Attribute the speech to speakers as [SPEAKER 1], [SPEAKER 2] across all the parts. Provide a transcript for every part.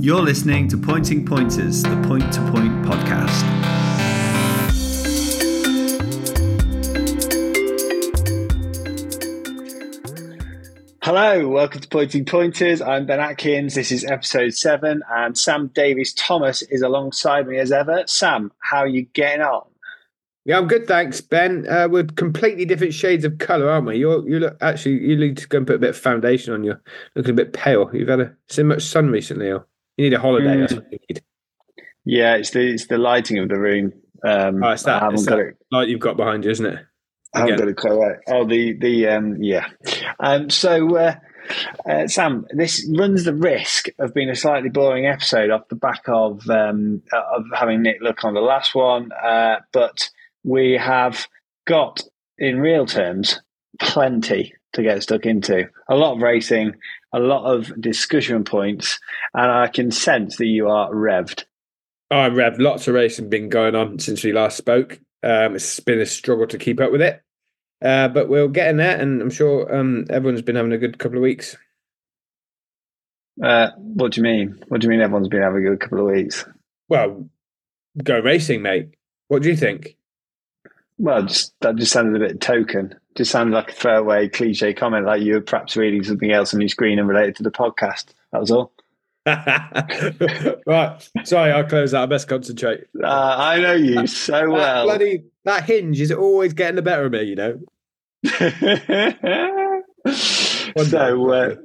[SPEAKER 1] You're listening to Pointing Pointers, the Point to Point podcast.
[SPEAKER 2] Hello, welcome to Pointing Pointers. I'm Ben Atkins. This is episode seven, and Sam Davies Thomas is alongside me as ever. Sam, how are you getting on?
[SPEAKER 3] Yeah, I'm good, thanks, Ben. Uh, we're completely different shades of colour, aren't we? You're you look actually you need to go and put a bit of foundation on You're Looking a bit pale. You've had a so much sun recently, or you need a holiday.
[SPEAKER 2] Mm.
[SPEAKER 3] That's what you need.
[SPEAKER 2] Yeah, it's the it's the lighting of the room. Um,
[SPEAKER 3] Oh, it's that,
[SPEAKER 2] I haven't
[SPEAKER 3] it's
[SPEAKER 2] got
[SPEAKER 3] that
[SPEAKER 2] it.
[SPEAKER 3] light you've got behind you, isn't it?
[SPEAKER 2] I haven't
[SPEAKER 3] Again.
[SPEAKER 2] got it quite right. Oh, the the um, yeah. Um, so uh, uh, Sam, this runs the risk of being a slightly boring episode off the back of um, of having Nick Luck on the last one, uh, but we have got in real terms plenty to get stuck into. A lot of racing, a lot of discussion points, and I can sense that you are revved.
[SPEAKER 3] I'm revved. lots of racing been going on since we last spoke. Um, it's been a struggle to keep up with it, uh, but we'll get in there, and I'm sure um, everyone's been having a good couple of weeks.
[SPEAKER 2] Uh, what do you mean? What do you mean? Everyone's been having a good couple of weeks.
[SPEAKER 3] Well, go racing, mate. What do you think?
[SPEAKER 2] Well, just that just sounded a bit token. Just sounded like a throwaway cliche comment, like you were perhaps reading something else on your screen and related to the podcast. That was all.
[SPEAKER 3] right, sorry, I'll close that. I best concentrate.
[SPEAKER 2] Uh, I know you so
[SPEAKER 3] That
[SPEAKER 2] well.
[SPEAKER 3] bloody that hinge is always getting the better of me, you know.
[SPEAKER 2] so, uh,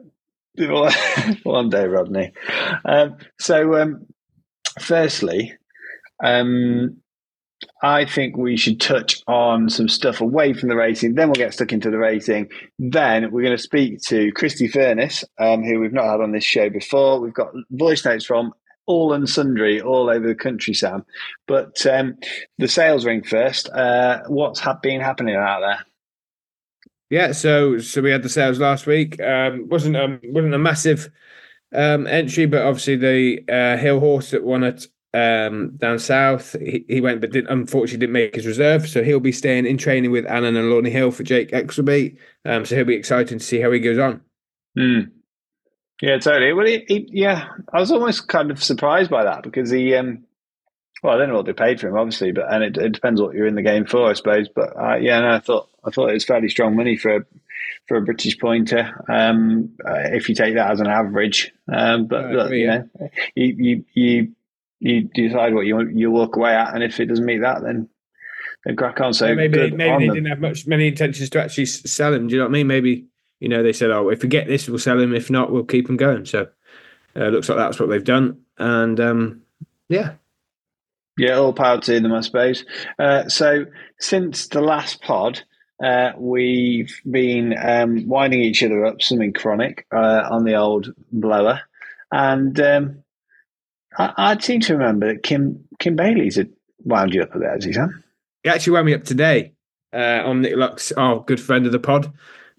[SPEAKER 2] one day, Rodney. Um, so, um, firstly, um, I think we should touch on some stuff away from the racing. Then we'll get stuck into the racing. Then we're going to speak to Christie Furness, um, who we've not had on this show before. We've got voice notes from all and sundry all over the country, Sam. But um, the sales ring first. Uh, what's ha- been happening out there?
[SPEAKER 3] Yeah, so so we had the sales last week. Um, wasn't um wasn't a massive um entry, but obviously the uh, Hill horse that won it um down south, he, he went but did unfortunately didn't make his reserve, so he'll be staying in training with Annan and Lawney Hill for Jake Exelby. Um, so he'll be exciting to see how he goes on.
[SPEAKER 2] Mm. Yeah, totally. Well, he, he, yeah, I was almost kind of surprised by that because he, um, well, I don't know what they paid for him, obviously, but and it, it depends what you're in the game for, I suppose. But uh, yeah, no, I thought I thought it was fairly strong money for a, for a British pointer. Um, uh, if you take that as an average, um, but look,
[SPEAKER 3] agree,
[SPEAKER 2] you
[SPEAKER 3] yeah.
[SPEAKER 2] know, you you you you decide what you you walk away at, and if it doesn't meet that, then then crack on. So
[SPEAKER 3] Yeah, maybe maybe they
[SPEAKER 2] them.
[SPEAKER 3] didn't have much many intentions to actually sell him. Do you know what I mean? Maybe you know they said, "Oh, if we get this, we'll sell him. If not, we'll keep him going." So uh, looks like that's what they've done. And um, yeah,
[SPEAKER 2] Yeah, all power to them, I suppose. Uh, so, since the last pod, uh, we've been um, winding each other up, something chronic, uh, on the old blower. And um, I, I seem to remember that Kim Kim Bailey's had wound you up a bit, has he, Sam?
[SPEAKER 3] he actually wound me up today uh, on Nick Luck's, our good friend of the pod,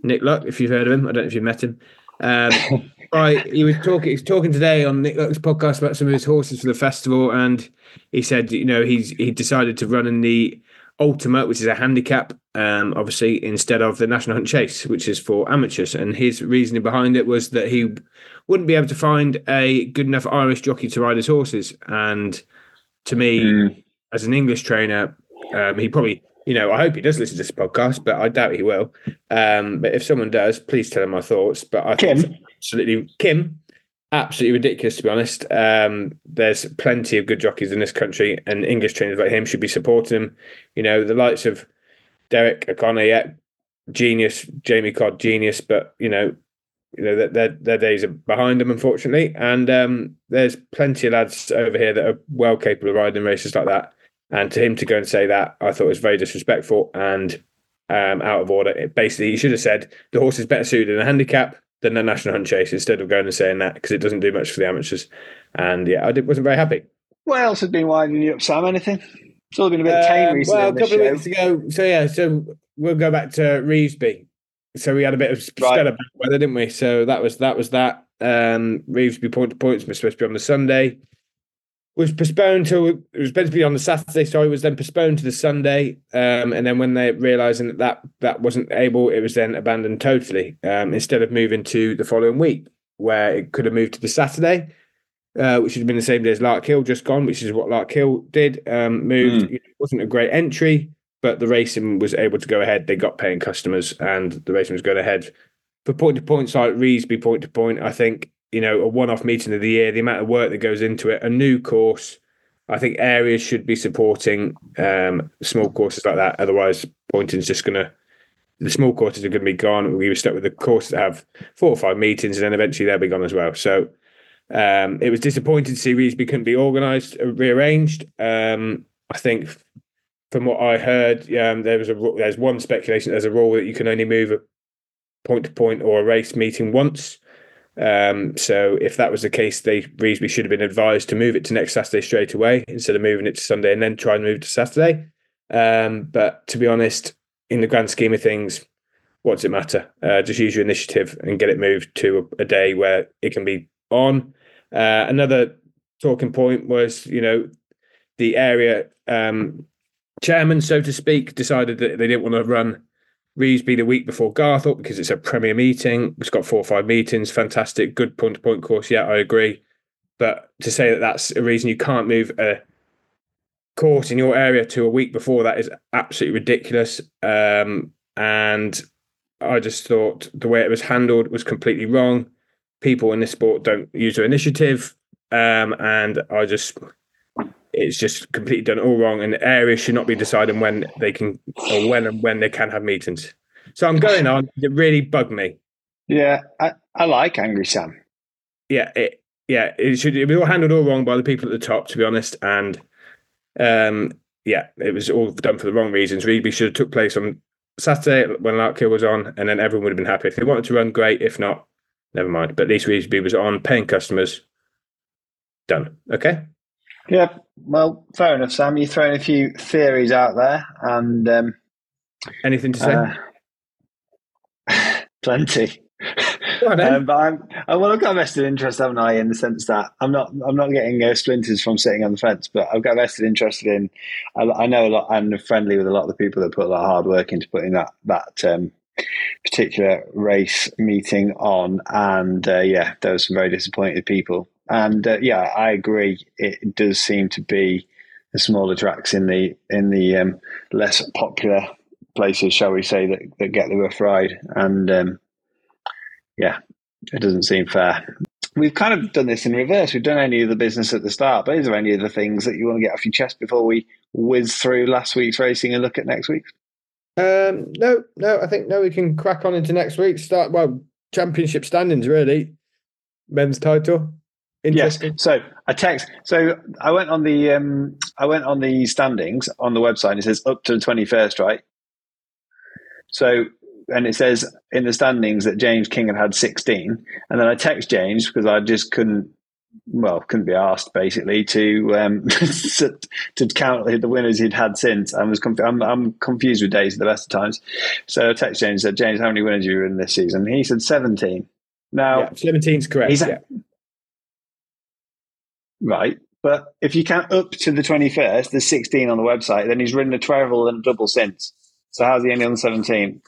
[SPEAKER 3] Nick Luck. If you've heard of him, I don't know if you've met him. Um, right, he was talking. He's talking today on Nick Luck's podcast about some of his horses for the festival, and he said, you know, he's he decided to run in the Ultimate, which is a handicap, um, obviously instead of the National Hunt Chase, which is for amateurs. And his reasoning behind it was that he wouldn't be able to find a good enough Irish jockey to ride his horses. And to me,
[SPEAKER 2] Mm.
[SPEAKER 3] as an English trainer, um, he probably, you know, I hope he does listen to this podcast, but I doubt he will. Um, but if someone does, please tell him my thoughts. But I think
[SPEAKER 2] Kim?
[SPEAKER 3] absolutely Kim, absolutely ridiculous to be honest. Um, there's plenty of good jockeys in this country, and English trainers like him should be supporting him. You know, the likes of Derek O'Connor, yeah, genius, Jamie Codd, genius, but you know. You know their, their their days are behind them, unfortunately, and um, there's plenty of lads over here that are well capable of riding races like that. And to him to go and say that, I thought was very disrespectful and um, out of order. It basically, he should have said the horse is better suited in a handicap than a national hunt chase instead of going and saying that because it doesn't do much for the amateurs. And yeah, I did, wasn't very happy.
[SPEAKER 2] What else has been winding you up, Sam? Anything? It's all been a bit tame
[SPEAKER 3] Um,
[SPEAKER 2] recently.
[SPEAKER 3] well, a couple of
[SPEAKER 2] show.
[SPEAKER 3] weeks ago. So yeah, so we'll go back to Revesby. So we had a bit of
[SPEAKER 2] Right.
[SPEAKER 3] stellar bad weather, didn't we? So that was that was that. Um, Revesby point to points was supposed to be on the Sunday. Was postponed to it was meant to be on the Saturday. so it was then postponed to the Sunday. Um, and then when they realising that, that that wasn't able, it was then abandoned totally. Um, instead of moving to the following week, where it could have moved to the Saturday. uh, which have been the same day as Larkhill, just gone, which is what Larkhill did. Um, moved.
[SPEAKER 2] Mm.
[SPEAKER 3] It wasn't a great entry, but the racing was able to go ahead. They got paying customers, and the racing was going ahead. For point to points like Revesby point to point, I think you know a one-off meeting of the year, the amount of work that goes into it, a new course. I think areas should be supporting um, small courses like that. Otherwise, pointing's just going to the small courses are going to be gone. We were stuck with the courses that have four or five meetings, and then eventually they'll be gone as well. So um, it was disappointing to see Revesby couldn't be organised, rearranged. Um, I think from what I heard, um, there was a there's one speculation. There's a rule that you can only move a point to point or a race meeting once. Um, so if that was the case, they Revesby should have been advised to move it to next Saturday straight away instead of moving it to Sunday and then try and move it to Saturday. Um, but to be honest, in the grand scheme of things, what does it matter? Uh, just use your initiative and get it moved to a, a day where it can be on. Uh, another talking point was, you know, the area um, chairman, so to speak, decided that they didn't want to run Revesby the week before Garthorpe because it's a premier meeting. It's got four or five meetings. Fantastic, good point to point course. Yeah, I agree. But to say that that's a reason you can't move a course in your area to a week before that is absolutely ridiculous. Um, and I just thought the way it was handled was completely wrong. People in this sport don't use their initiative. Um, and I just, it's just completely done all wrong. And areas should not be deciding when they can, or when and when they can have meetings. So I'm going on. It really bugged me.
[SPEAKER 2] Yeah, I, I like Angry Sam.
[SPEAKER 3] Yeah, it, yeah, it should. It was all handled all wrong by the people at the top, to be honest. And um, yeah, it was all done for the wrong reasons. Revesby should have took place on Saturday when Larkhill was on, and then everyone would have been happy. If they wanted to run, great. If not, never mind. But at least Revesby was on, paying customers. Done. Okay.
[SPEAKER 2] Yeah, well, fair enough, Sam. You're throwing a few theories out there, and um,
[SPEAKER 3] anything to say?
[SPEAKER 2] Uh, plenty. Um, but I'm, I, well, I've got a vested interest, haven't I? In the sense that I'm not, I'm not getting uh, splinters from sitting on the fence, but I've got a vested interest in. I, I, know a lot. I'm friendly with a lot of the people that put a lot of hard work into putting that that um, particular race meeting on, and uh, yeah, there were some very disappointed people. And uh, yeah, I agree. It does seem to be the smaller tracks in the in the um, less popular places, shall we say, that, that get the rough ride. And um, yeah, it doesn't seem fair. We've kind of done this in reverse. We've done any of the business at the start, but is there any of the things that you want to get off your chest before we whiz through last week's racing and look at next week's?
[SPEAKER 3] Um, no, no, I think no. We can crack on into next week. Start well, championship standings really. Men's title.
[SPEAKER 2] Yes. So I text. So I went on the um, I went on the standings on the website. and It says up to the twenty first, right? So and it says in the standings that James King had had 16. And then I text James because I just couldn't, well, couldn't be asked basically to um, to count the winners he'd had since. I was conf- I'm, I'm, confused with days at the best of times. So I text James said, James, how many winners have you in this season? He said 17. Now,
[SPEAKER 3] yeah, 17 is correct. yeah.
[SPEAKER 2] Right. But if you count up to the 21st, there's 16 on the website, then he's ridden a treble and a double since. So how's he only on 17?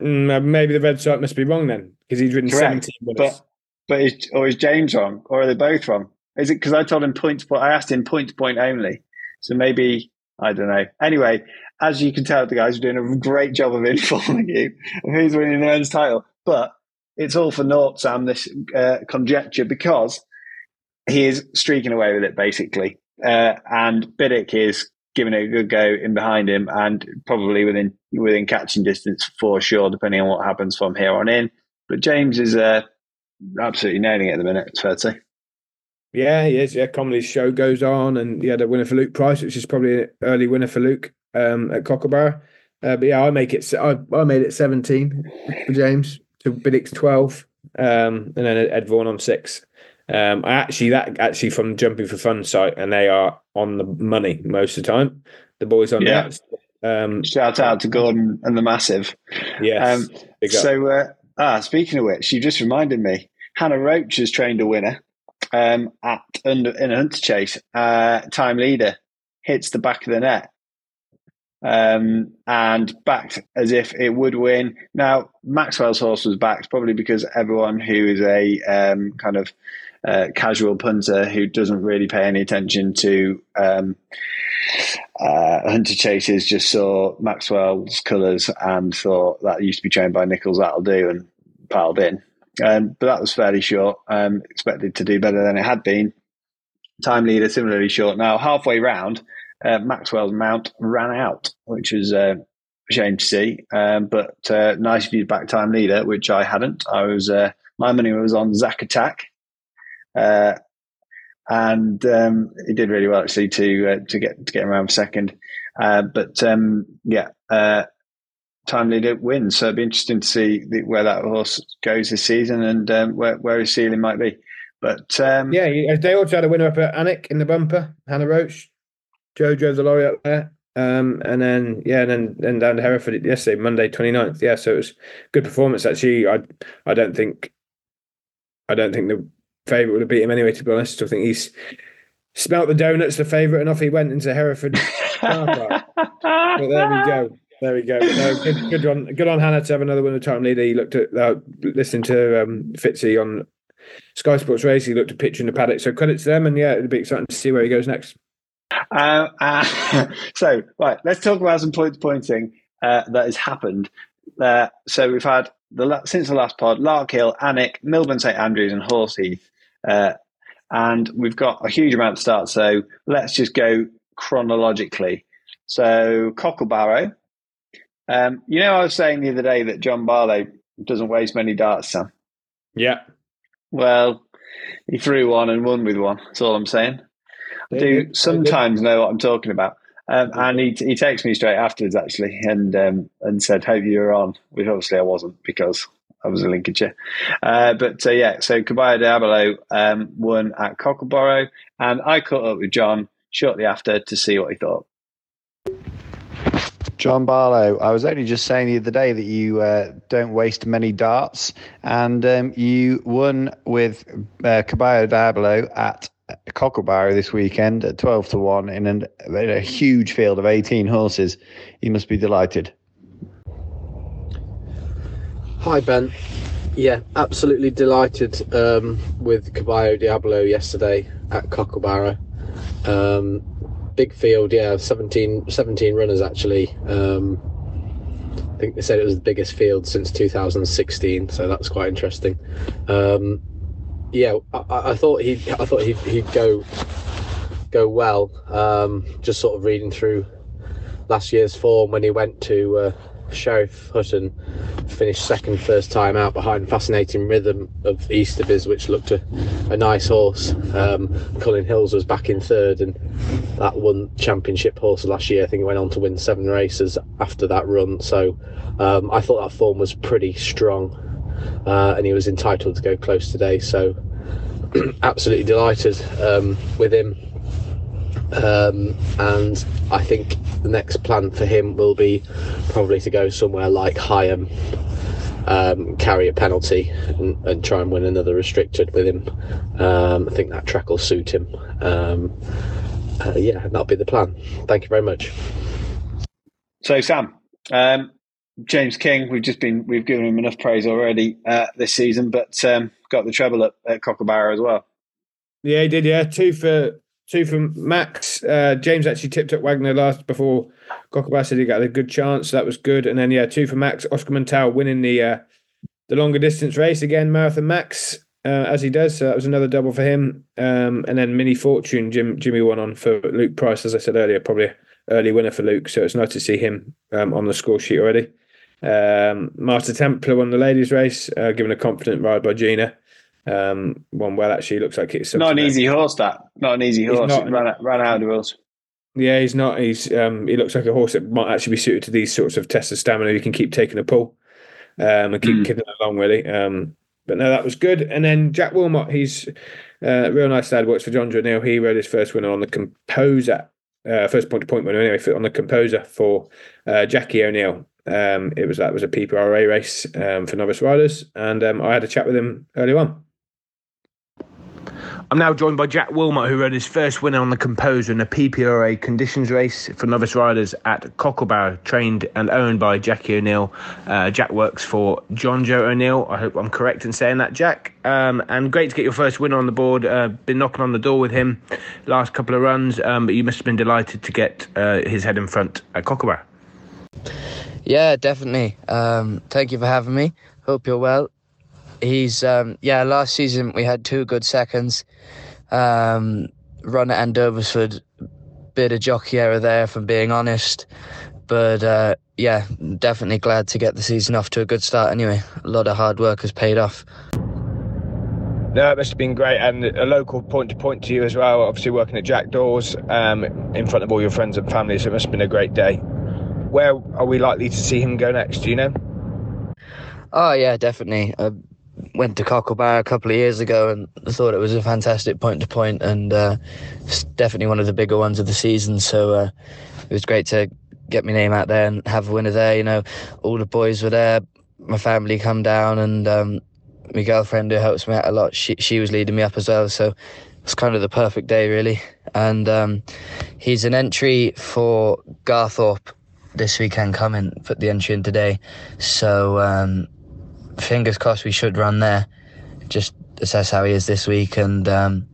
[SPEAKER 3] Mm, maybe the red site must be wrong then, because he's ridden Correct. 17
[SPEAKER 2] But, but is, or is James wrong? Or are they both wrong? Is it because I told him point to point? I asked him point to point only. So maybe, I don't know. Anyway, as you can tell, the guys are doing a great job of informing you of who's winning the men's title. But it's all for naught, Sam, this uh, conjecture, because he is streaking away with it, basically. Uh, and Biddick is giving it a good go in behind him and probably within within catching distance for sure, depending on what happens from here on in. But James is uh, absolutely nailing it at the minute, it's fair to say.
[SPEAKER 3] Yeah, he is. Yeah, Comley's show goes on, and yeah, the winner for Luke Price, which is probably an early winner for Luke um, at Cocklebarrow. Uh, but yeah, I make it. I, I made it seventeen for James to Biddick's twelve, um, and then Ed Vaughan on six. Um, I actually that actually from Jumping for Fun site, and they are on the money most of the time. The boys on yeah.
[SPEAKER 2] that. Um, Shout out to Gordon and the Massive.
[SPEAKER 3] Yes. Um,
[SPEAKER 2] so, uh, ah, speaking of which, you just reminded me. Hannah Roach has trained a winner um, at under in a hunter chase. Uh, time leader hits the back of the net. um, and backed as if it would win. Now, Maxwell's horse was backed probably because everyone who is a um, kind of casual punter who doesn't really pay any attention to um, uh, hunter chases just saw Maxwell's colours and thought that used to be trained by Nicholls, that'll do, and piled in. Um, but that was fairly short. Um, expected to do better than it had been. Time leader similarly short. Now halfway round, uh, Maxwell's mount ran out, which was uh, a shame to see. Um, but uh, nice you back time leader, which I hadn't. I was uh, my money was on Zack Attack, uh, and um, he did really well actually to uh, to get to get around second. but um, yeah time leader wins. So it'd be interesting to see the, where that horse goes this season and um, where, where his ceiling might be. But um,
[SPEAKER 3] yeah, they also had a winner up at Alnwick in the bumper, Hannah Roach. Joe drove the lorry up there. Um, and then yeah, and then then down to Hereford yesterday, Monday 29th. Yeah, so it was good performance actually. I I don't think I don't think the favourite would have beat him anyway, to be honest. I think he's smelt the donuts, the favourite, and off he went into Hereford. but there we go. There we go. No, good, good on good on Hannah to have another winner time leader. He looked at uh, listening to um, Fitzy on Sky Sports Race. He looked at picture in the paddock. So credit to them, and yeah, it'll be exciting to see where he goes next.
[SPEAKER 2] Uh, uh, so right, let's talk about some point pointing uh, that has happened. Uh, so we've had the since the last pod, Larkhill, Alnwick, Milborne St Andrews, and Horseheath, uh, and we've got a huge amount to start. So let's just go chronologically. So Cocklebarrow um, you know, I was saying the other day that Jon Barlow doesn't waste many darts, Sam.
[SPEAKER 3] Yeah.
[SPEAKER 2] Well, he threw one and won with one. That's all I'm saying. I do sometimes know what I'm talking about. Um, and he he texted me straight afterwards actually, and um, and said, "Hope you were on." Which obviously I wasn't because I was a Lincolnshire. Uh, but uh, yeah, so Caballo Diablo um, won at Cocklebarrow, and I caught up with Jon shortly after to see what he thought.
[SPEAKER 4] Jon Barlow, I was only just saying the other day that you uh, don't waste many darts, and um, you won with uh, Caballo Diablo at Cocklebarrow this weekend at 12 to 1 in, an, in a huge field of 18 horses. You must be delighted.
[SPEAKER 5] Hi, Ben. Yeah, absolutely delighted um, with Caballo Diablo yesterday at Cocklebarrow. Um, big field, yeah, 17, 17 runners actually. Um, I think they said it was the biggest field since 2016, so that's quite interesting. Um, yeah, I, I, thought he'd, I thought he'd, he'd go, go well. Um, just sort of reading through last year's form when he went to uh, Sheriff Hutton finished second first time out behind Fascinating Rhythm of Easterby's, which looked a, a nice horse. Um, Cullen Hills was back in third, and that won championship horse last year. I think he went on to win seven races after that run. So um, I thought that form was pretty strong, uh, and he was entitled to go close today. So absolutely delighted um, with him. Um, and I think the next plan for him will be probably to go somewhere like Higham, um, carry a penalty, and, and, try and win another restricted with him. Um, I think that track will suit him. Um, uh, yeah, that'll be the plan. Thank you very much.
[SPEAKER 2] So, Sam, um, James King, we've just been we've given him enough praise already uh, this season, but um, got the treble at, at Cocklebarrow as well.
[SPEAKER 3] Yeah, he did. Yeah, two for two from Max. Uh, James actually tipped up Wagner last before Cocklebarrow said he got a good chance. So that was good. And then yeah, two for Max. Oscar Montal winning the uh, the longer distance race again, Marathon Max, uh, as he does. So that was another double for him. Um, and then Mini Fortune, Jim Jimmy won on for Luke Price, as I said earlier, probably early winner for Luke. So it's nice to see him um, on the score sheet already. Um, Master Templar won the ladies' race, uh, given a confident ride by Gina. Um, one well actually looks like it's
[SPEAKER 2] not an easy horse. That not an easy horse. Not, ran, ran out of the wheels.
[SPEAKER 3] Yeah, he's not. He's um, he looks like a horse that might actually be suited to these sorts of tests of stamina. He can keep taking a pull um, and keep mm. kicking along really. Um, but no, that was good. And then Jack Wilmott, he's uh, real nice lad. Works for John O'Neill. He rode his first winner on the Composer, uh, first point to point winner anyway for, on the Composer for uh, Jackie O'Neill. Um, it was that was a PPORA race um, for novice riders, and um, I had a chat with him early on. I'm now joined by Jack Wilmott, who rode his first winner on the Composer in a PPORA conditions race for novice riders at Cocklebarrow, trained and owned by Jackie O'Neill. Uh, Jack works for Jonjo O'Neill. I hope I'm correct in saying that, Jack. Um, and great to get your first winner on the board. Uh, been knocking on the door with him last couple of runs, um, but you must have been delighted to get uh, his head in front at Cocklebarrow.
[SPEAKER 6] Yeah, definitely. Um, thank you for having me. Hope you're well. He's um, yeah. Last season we had two good seconds. Um, run at Andoversford, bit of jockey error there, from being honest. But uh, yeah, definitely glad to get the season off to a good start. Anyway, a lot of hard work has paid off.
[SPEAKER 3] No, it must have been great, and a local point to point to you as well. Obviously, working at Jackdaws um, in front of all your friends and family, so it must have been a great day. Where are we likely to see him go next? Do you know?
[SPEAKER 6] Oh yeah, definitely. I went to Cocklebarrow a couple of years ago and thought it was a fantastic point to point, and uh, it's definitely one of the bigger ones of the season. So uh, it was great to get my name out there and have a winner there. You know, all the boys were there. My family come down, and um, my girlfriend who helps me out a lot. She she was leading me up as well. So it's kind of the perfect day, really. And um, he's an entry for Garthorpe this weekend coming. Put the entry in today. So um, fingers crossed we should run there. Just assess how he is this week, and um,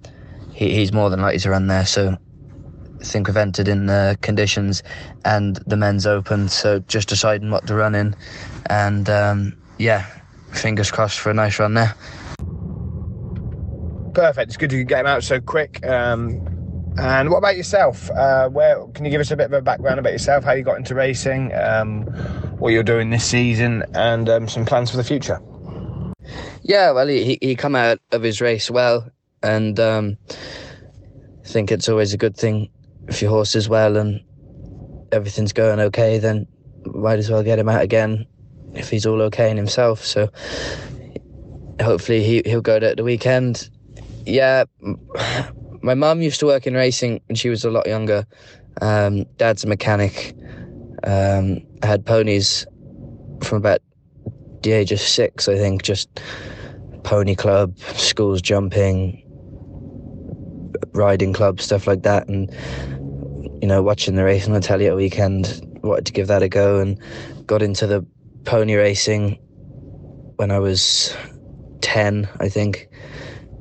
[SPEAKER 6] he, he's more than likely to run there. So I think we've entered in the conditions and the men's open. So just deciding what to run in, and um, yeah, fingers crossed for a nice run there.
[SPEAKER 3] Perfect. It's good to get him out so quick. Um, and what about yourself? Uh, where can you give us a bit of a background about yourself? How you got into racing? Um, what you're doing this season, and um, some plans for the future?
[SPEAKER 6] Yeah, well, he he come out of his race well, and um, I think it's always a good thing if your horse is well and everything's going okay. Then might as well get him out again if he's all okay in himself. So hopefully he he'll go there at the weekend. Yeah, my mum used to work in racing when she was a lot younger. Um, dad's a mechanic. Um, I had ponies from about the age of six, I think, just pony club, schools jumping, riding club, stuff like that. And, you know, watching the race on the telly at weekend, wanted to give that a go and got into the pony racing when I was 10, I think,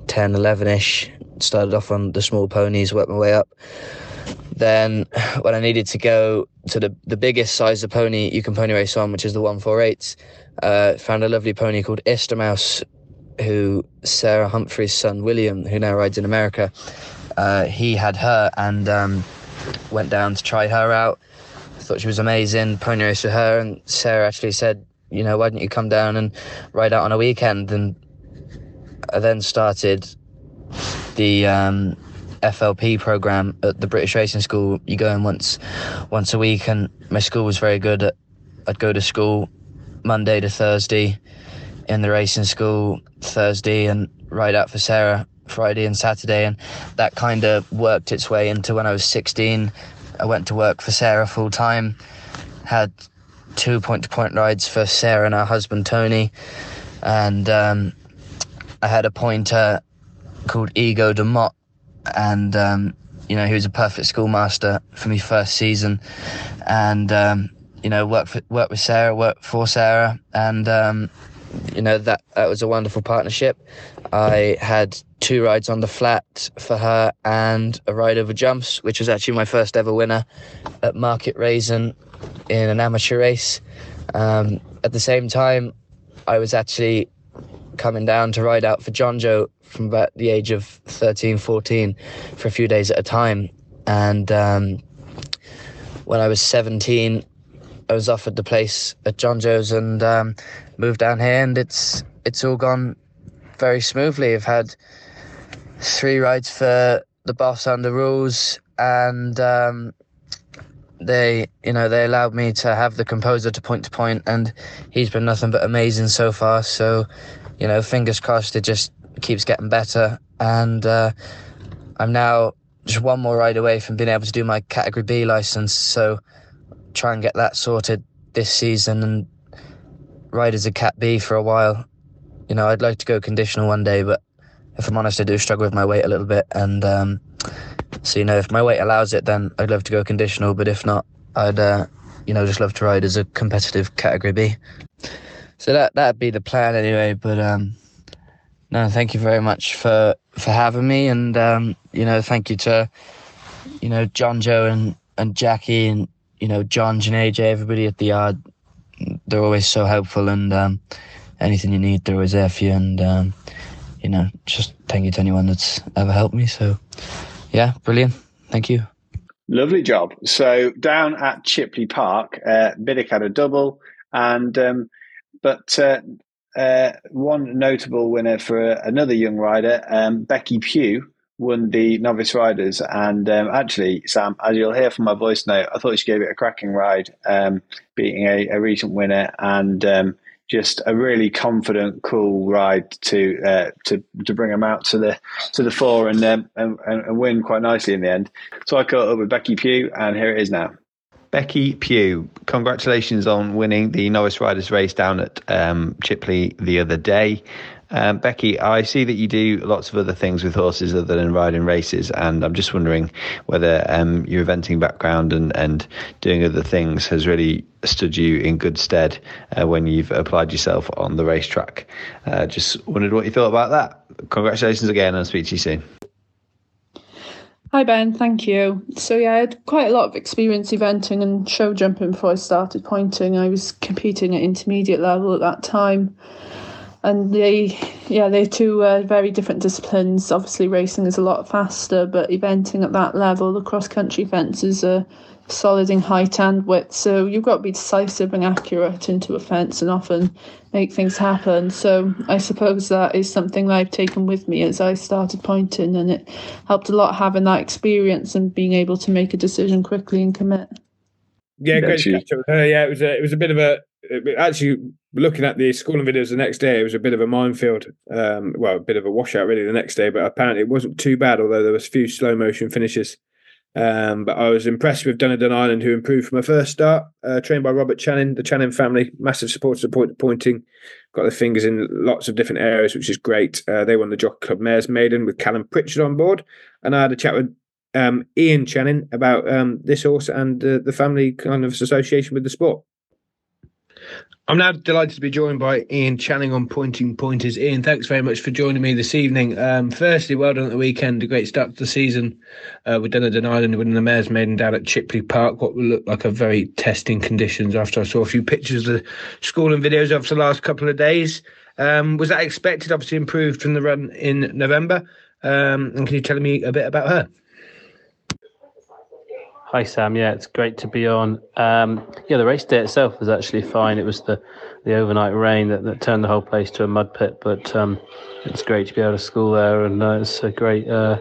[SPEAKER 6] 10, 11 ish. Started off on the small ponies, worked my way up. Then, when I needed to go to the, the biggest size of pony you can pony race on, which is the 148s, uh, found a lovely pony called Estermouse, who Sarah Humphrey's son William, who now rides in America, uh, he had her and um, went down to try her out. Thought she was amazing, pony race with her, and Sarah actually said, you know, why don't you come down and ride out on a weekend? And I then started the um, FLP program at the British Racing School. You go in once once a week, and my school was very good. At, I'd go to school Monday to Thursday in the racing school Thursday and ride out for Sarah Friday and Saturday, and that kind of worked its way into when I was 16. I went to work for Sarah full time, had two point to point rides for Sarah and her husband Tony, and um, I had a pointer called Ego de Mott, and um, you know he was a perfect schoolmaster for me first season, and um, you know worked for, worked with Sarah, worked for Sarah, and um, you know that that was a wonderful partnership. I had two rides on the flat for her and a ride over jumps, which was actually my first ever winner at Market Rasen in an amateur race. Um, at the same time, I was actually coming down to ride out for Jonjo from about the age of 13, 14 for a few days at a time. And um, when I was 17, I was offered the place at Jonjo's and um, moved down here, and it's it's all gone very smoothly. I've had three rides for the boss under rules, and um, they you know they allowed me to have the composer to point to point, and he's been nothing but amazing so far. So you know, fingers crossed, it just keeps getting better, and uh, I'm now just one more ride away from being able to do my Category B license. So try and get that sorted this season and ride as a Cat B for a while. You know, I'd like to go conditional one day, but if I'm honest, I do struggle with my weight a little bit, and um, so you know, if my weight allows it, then I'd love to go conditional. But if not, I'd uh, you know just love to ride as a competitive category B. So that that'd be the plan anyway. But um, no, thank you very much for for having me, and um, you know, thank you to you know Jonjo and and Jackie and you know John, and AJ, everybody at the yard. They're always so helpful, and um, anything you need, they're always there for you. And um, you know, just thank you to anyone that's ever helped me. So, yeah, brilliant. Thank you.
[SPEAKER 2] Lovely job. So down at Chipley Park, uh, Biddick had a double, and um, but uh, uh, one notable winner for another young rider, um, Becky Pugh, won the novice riders. And um, actually, Sam, as you'll hear from my voice note, I thought she gave it a cracking ride, um, beating a, a, recent winner and um, just a really confident, cool ride to uh, to to bring them out to the to the fore and, um, and and win quite nicely in the end. So I caught up with Becky Pugh, and here it is now.
[SPEAKER 4] Becky Pugh, congratulations on winning the novice riders race down at um, Chipley the other day. Um, Becky, I see that you do lots of other things with horses other than riding races, and I'm just wondering whether um, your eventing background and, and doing other things has really stood you in good stead uh, when you've applied yourself on the racetrack. Uh, just wondered what you thought about that. Congratulations again, and I'll speak to you soon.
[SPEAKER 7] Hi Ben, thank you. So yeah, I had quite a lot of experience eventing and show jumping before I started pointing. I was competing at intermediate level at that time and they yeah they're two uh, very different disciplines obviously racing is a lot faster but eventing at that level the cross country fences are solid in height and width so you've got to be decisive and accurate into a fence and often make things happen so i suppose that is something that i've taken with me as i started pointing and it helped a lot having that experience and being able to make a decision quickly and commit
[SPEAKER 3] yeah, great to catch up with her. Yeah, it was a, it was a bit of a actually looking at the schooling videos the next day. It was a bit of a minefield. Um, well, a bit of a washout really the next day, but apparently it wasn't too bad. Although there was a few slow motion finishes. Um, but I was impressed with Dunedin Island, who improved from a first start. Uh, trained by Robert Chanin, the Chanin family, massive supporters of point pointing. Got their fingers in lots of different areas, which is great. Uh, they won the Jockey Club Mares Maiden with Callum Pritchard on board, and I had a chat with um, Ian Chanin about um, this horse and uh, the family kind of association with the sport.
[SPEAKER 8] I'm now delighted to be joined by Ian Chanin on Pointing Pointers. Ian, thanks very much for joining me this evening. Um, firstly, well done at the weekend. A great start to the season uh, with Dunedin Island winning the Mares Maiden down at Chipley Park, what will look like a very testing conditions after I saw a few pictures of the school and videos of the last couple of days. Um, was that expected? Obviously improved from the run in November. Um, and can you tell me a bit about her?
[SPEAKER 9] Hi Sam, yeah, it's great to be on. Um, yeah, the race day itself was actually fine. It was the, the overnight rain that, that turned the whole place to a mud pit, but um, it's great to be out of school there, and uh, it's a great uh,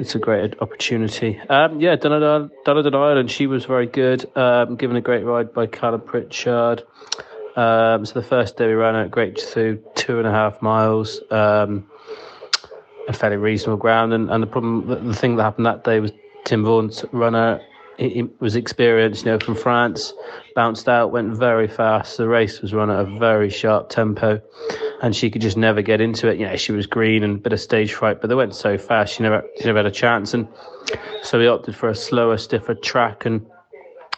[SPEAKER 9] it's a great opportunity. Um, yeah, Dunedin Island, she was very good, um, given a great ride by Callum Pritchard. Um, so the first day we ran at Great Trethew two and a half miles, um, a fairly reasonable ground, and, and the problem, the, the thing that happened that day was Tim Vaughan's runner he was experienced, you know, from France, bounced out, went very fast. The race was run at a very sharp tempo, and she could just never get into it. You know, she was green and a bit of stage fright, but they went so fast, she never, she never had a chance. And so we opted for a slower, stiffer track, and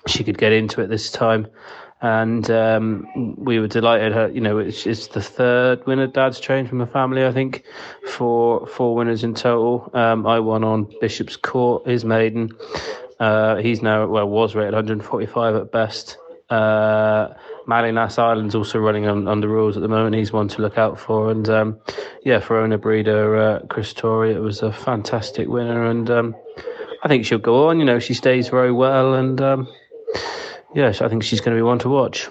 [SPEAKER 9] she could get into it this time and um, we were delighted. You know, it's, it's, the third winner Dad's trained from the family, I think, for four winners in total. Um, I won on Bishop's Court, his maiden. Uh, he's now well was rated 145 at best. Uh, Malinas Island's also running on, on the rules at the moment. He's one to look out for. And um, yeah, for owner breeder uh, Chris Torrey, it was a fantastic winner. And um, I think she'll go on. You know, she stays very well and um, yes, I think she's going to be one to watch.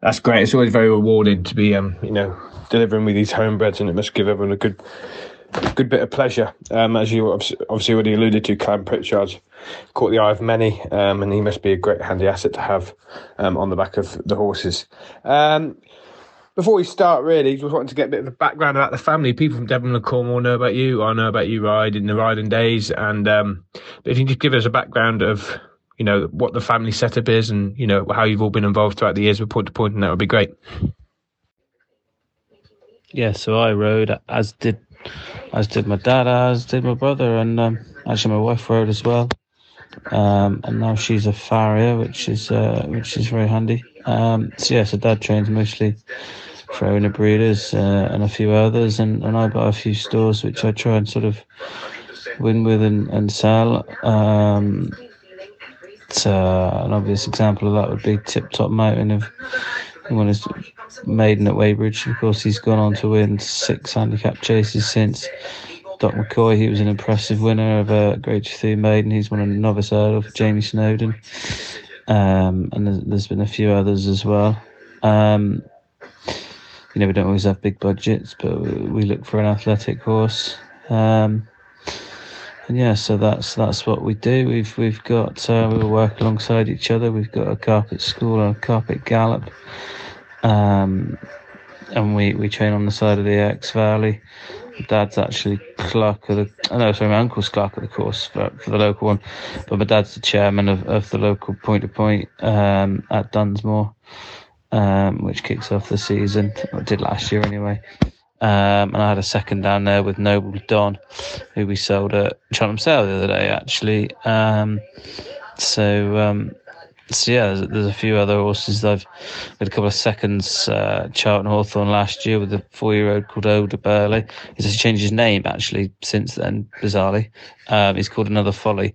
[SPEAKER 3] That's great. It's always very rewarding to be, um, you know, delivering with these homebreds, and it must give everyone a good, good bit of pleasure. Um, as you obviously already alluded to, Cam Pritchard caught the eye of many, um, and he must be a great handy asset to have um, on the back of the horses. Um, before we start, really, just wanted to get a bit of a background about the family. People from Devon and Cornwall know about you. I know about you, Ride in the riding days, and um, if you can just give us a background of you know what the family setup is and you know how you've all been involved throughout the years with point to point and that would be great
[SPEAKER 9] yeah, so I rode as did as did my dad, as did my brother, and um, actually my wife rode as well. Um, and now she's a farrier, which is uh, which is very handy. Um, so yeah, so dad trains mostly for owner breeders uh, and a few others, and, and I buy a few stores which I try and sort of win with and, and sell. Um, so an obvious example of that would be Tip Top Mountain of he won his maiden at Wadebridge. Of course, he's gone on to win six handicap chases since. Doc McCoy, he was an impressive winner of a Great Trethew Maiden. He's won a novice hurdle for Jamie Snowden. Um, and there's, there's been a few others as well. Um, you know, we don't always have big budgets, but we look for an athletic horse. Um, and yeah, so that's that's what we do. We've we've got uh, we work alongside each other. We've got a carpet school and a carpet gallop, um, and we we train on the side of the Exe Valley. Dad's actually clerk of the. Oh no, sorry, my uncle's clerk of the course for, for the local one, but my dad's the chairman of, of the local point to point um, at Dunsmore, um, which kicks off the season. Or did last year anyway. Um, and I had a second down there with Noble Don, who we sold at Cheltenham Sale the other day, actually. Um, so, um, so yeah, there's, there's, a few other horses. I've had a couple of seconds. Uh, Charlton Horethorne last year with a four-year-old called Oda Burley. He's actually changed his name actually since then, bizarrely. Um, he's called Another Folly.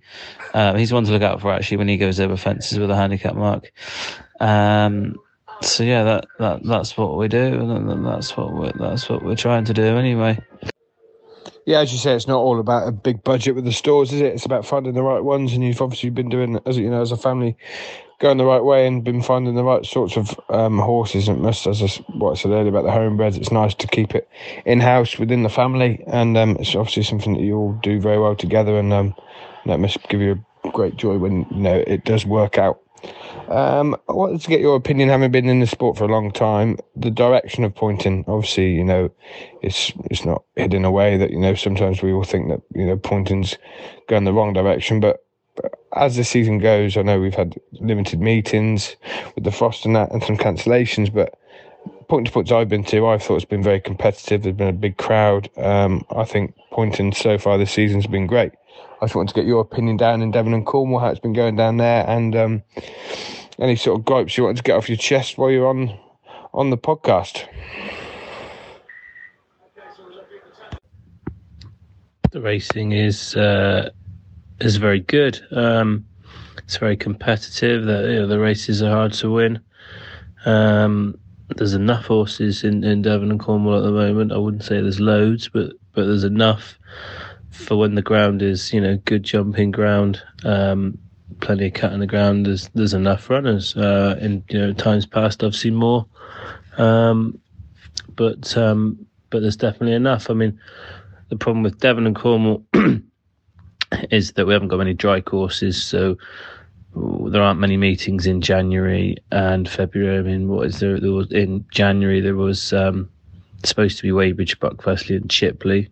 [SPEAKER 9] Um, he's one to look out for actually when he goes over fences with a handicap mark. So yeah, that, that that's what we do, and that's what we're that's what we're trying to do anyway.
[SPEAKER 3] Yeah, as you say, it's not all about a big budget with the stores, is it? It's about finding the right ones, and you've obviously been doing, as you know, as a family, going the right way and been finding the right sorts of um, horses. And must, as I, what I said earlier about the homebreds, it's nice to keep it in house within the family, and um, it's obviously something that you all do very well together, and um, that must give you a great joy when you know it does work out. Um, I wanted to get your opinion, having been in the sport for a long time. The direction of pointing, obviously, you know, it's it's not hidden away that you know sometimes we all think that you know pointing's going the wrong direction, but as the season goes, I know we've had limited meetings with the frost and that, and some cancellations, but point to points I've been to, I thought it's been very competitive. There's been a big crowd. Um, I think pointing so far this season's been great. I just wanted to get your opinion down in Devon and Cornwall, how it's been going down there, and um, any sort of gripes you wanted to get off your chest while you're on on the podcast.
[SPEAKER 9] The racing is uh, is very good. Um, it's very competitive. The you know, the races are hard to win. Um, there's enough horses in, in Devon and Cornwall at the moment. I wouldn't say there's loads, but but there's enough for when the ground is, you know, good jumping ground, um, plenty of cut in the ground. There's there's enough runners. Uh, in you know times past, I've seen more, um, but um, but there's definitely enough. I mean, the problem with Devon and Cornwall is that we haven't got many dry courses, so there aren't many meetings in January and February. I mean, what is there? There was in January there was um, supposed to be Wadebridge, Buckfastleigh, and Chipley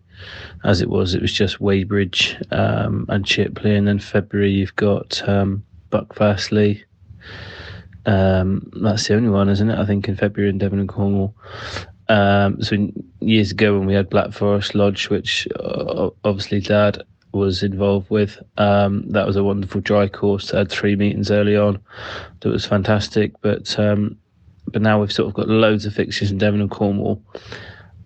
[SPEAKER 9] as it was, it was just Wadebridge um, and Chipley, and then February you've got um, Buckfastleigh. Um, that's the only one, isn't it? I think in February in Devon and Cornwall. Um, so years ago when we had Black Forest Lodge, which uh, obviously Dad was involved with, um, that was a wonderful dry course. I had three meetings early on. That was fantastic, but um, but now we've sort of got loads of fixtures in Devon and Cornwall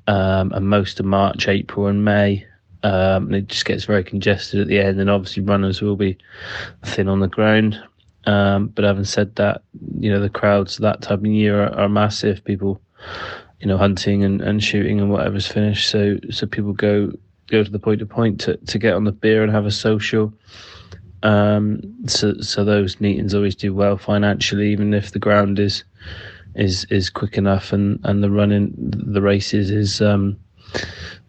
[SPEAKER 9] um, and most of March, April, and May. Um, and it just gets very congested at the end, and obviously runners will be thin on the ground. Um, but having said that, you know the crowds that time of year are, are massive. People, you know, hunting and, and shooting and whatever's finished. So so people go go to the point to point to to get on the beer and have a social. Um, so so those meetings always do well financially, even if the ground is is is quick enough, and and the running the races is um,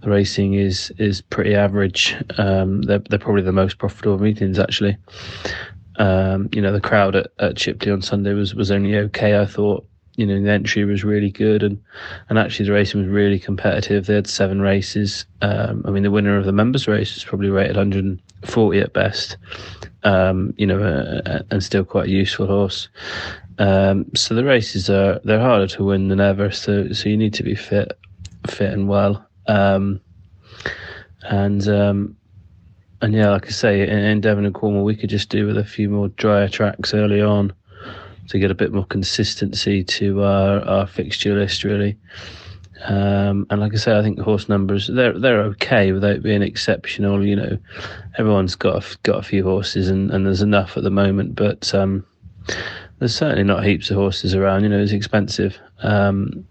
[SPEAKER 9] the racing is is pretty average. Um, they're they're probably the most profitable meetings actually. Um, you know, the crowd at, at Chipley on Sunday was was only okay. I thought you know the entry was really good and and actually the racing was really competitive they had seven races um, i mean the winner of the members race was probably rated 140 at best um, you know uh, and still quite a useful horse um, so the races are they're harder to win than ever. So so you need to be fit fit and well. Um, and um, and yeah, like I say, in, in Devon and Cornwall, we could just do with a few more drier tracks early on to get a bit more consistency to our, our fixture list, really. Um, and like I say, I think horse numbers they're they're okay without being exceptional. You know, everyone's got a, got a few horses, and, and there's enough at the moment, but um, there's certainly not heaps of horses around. You know, it's expensive, um,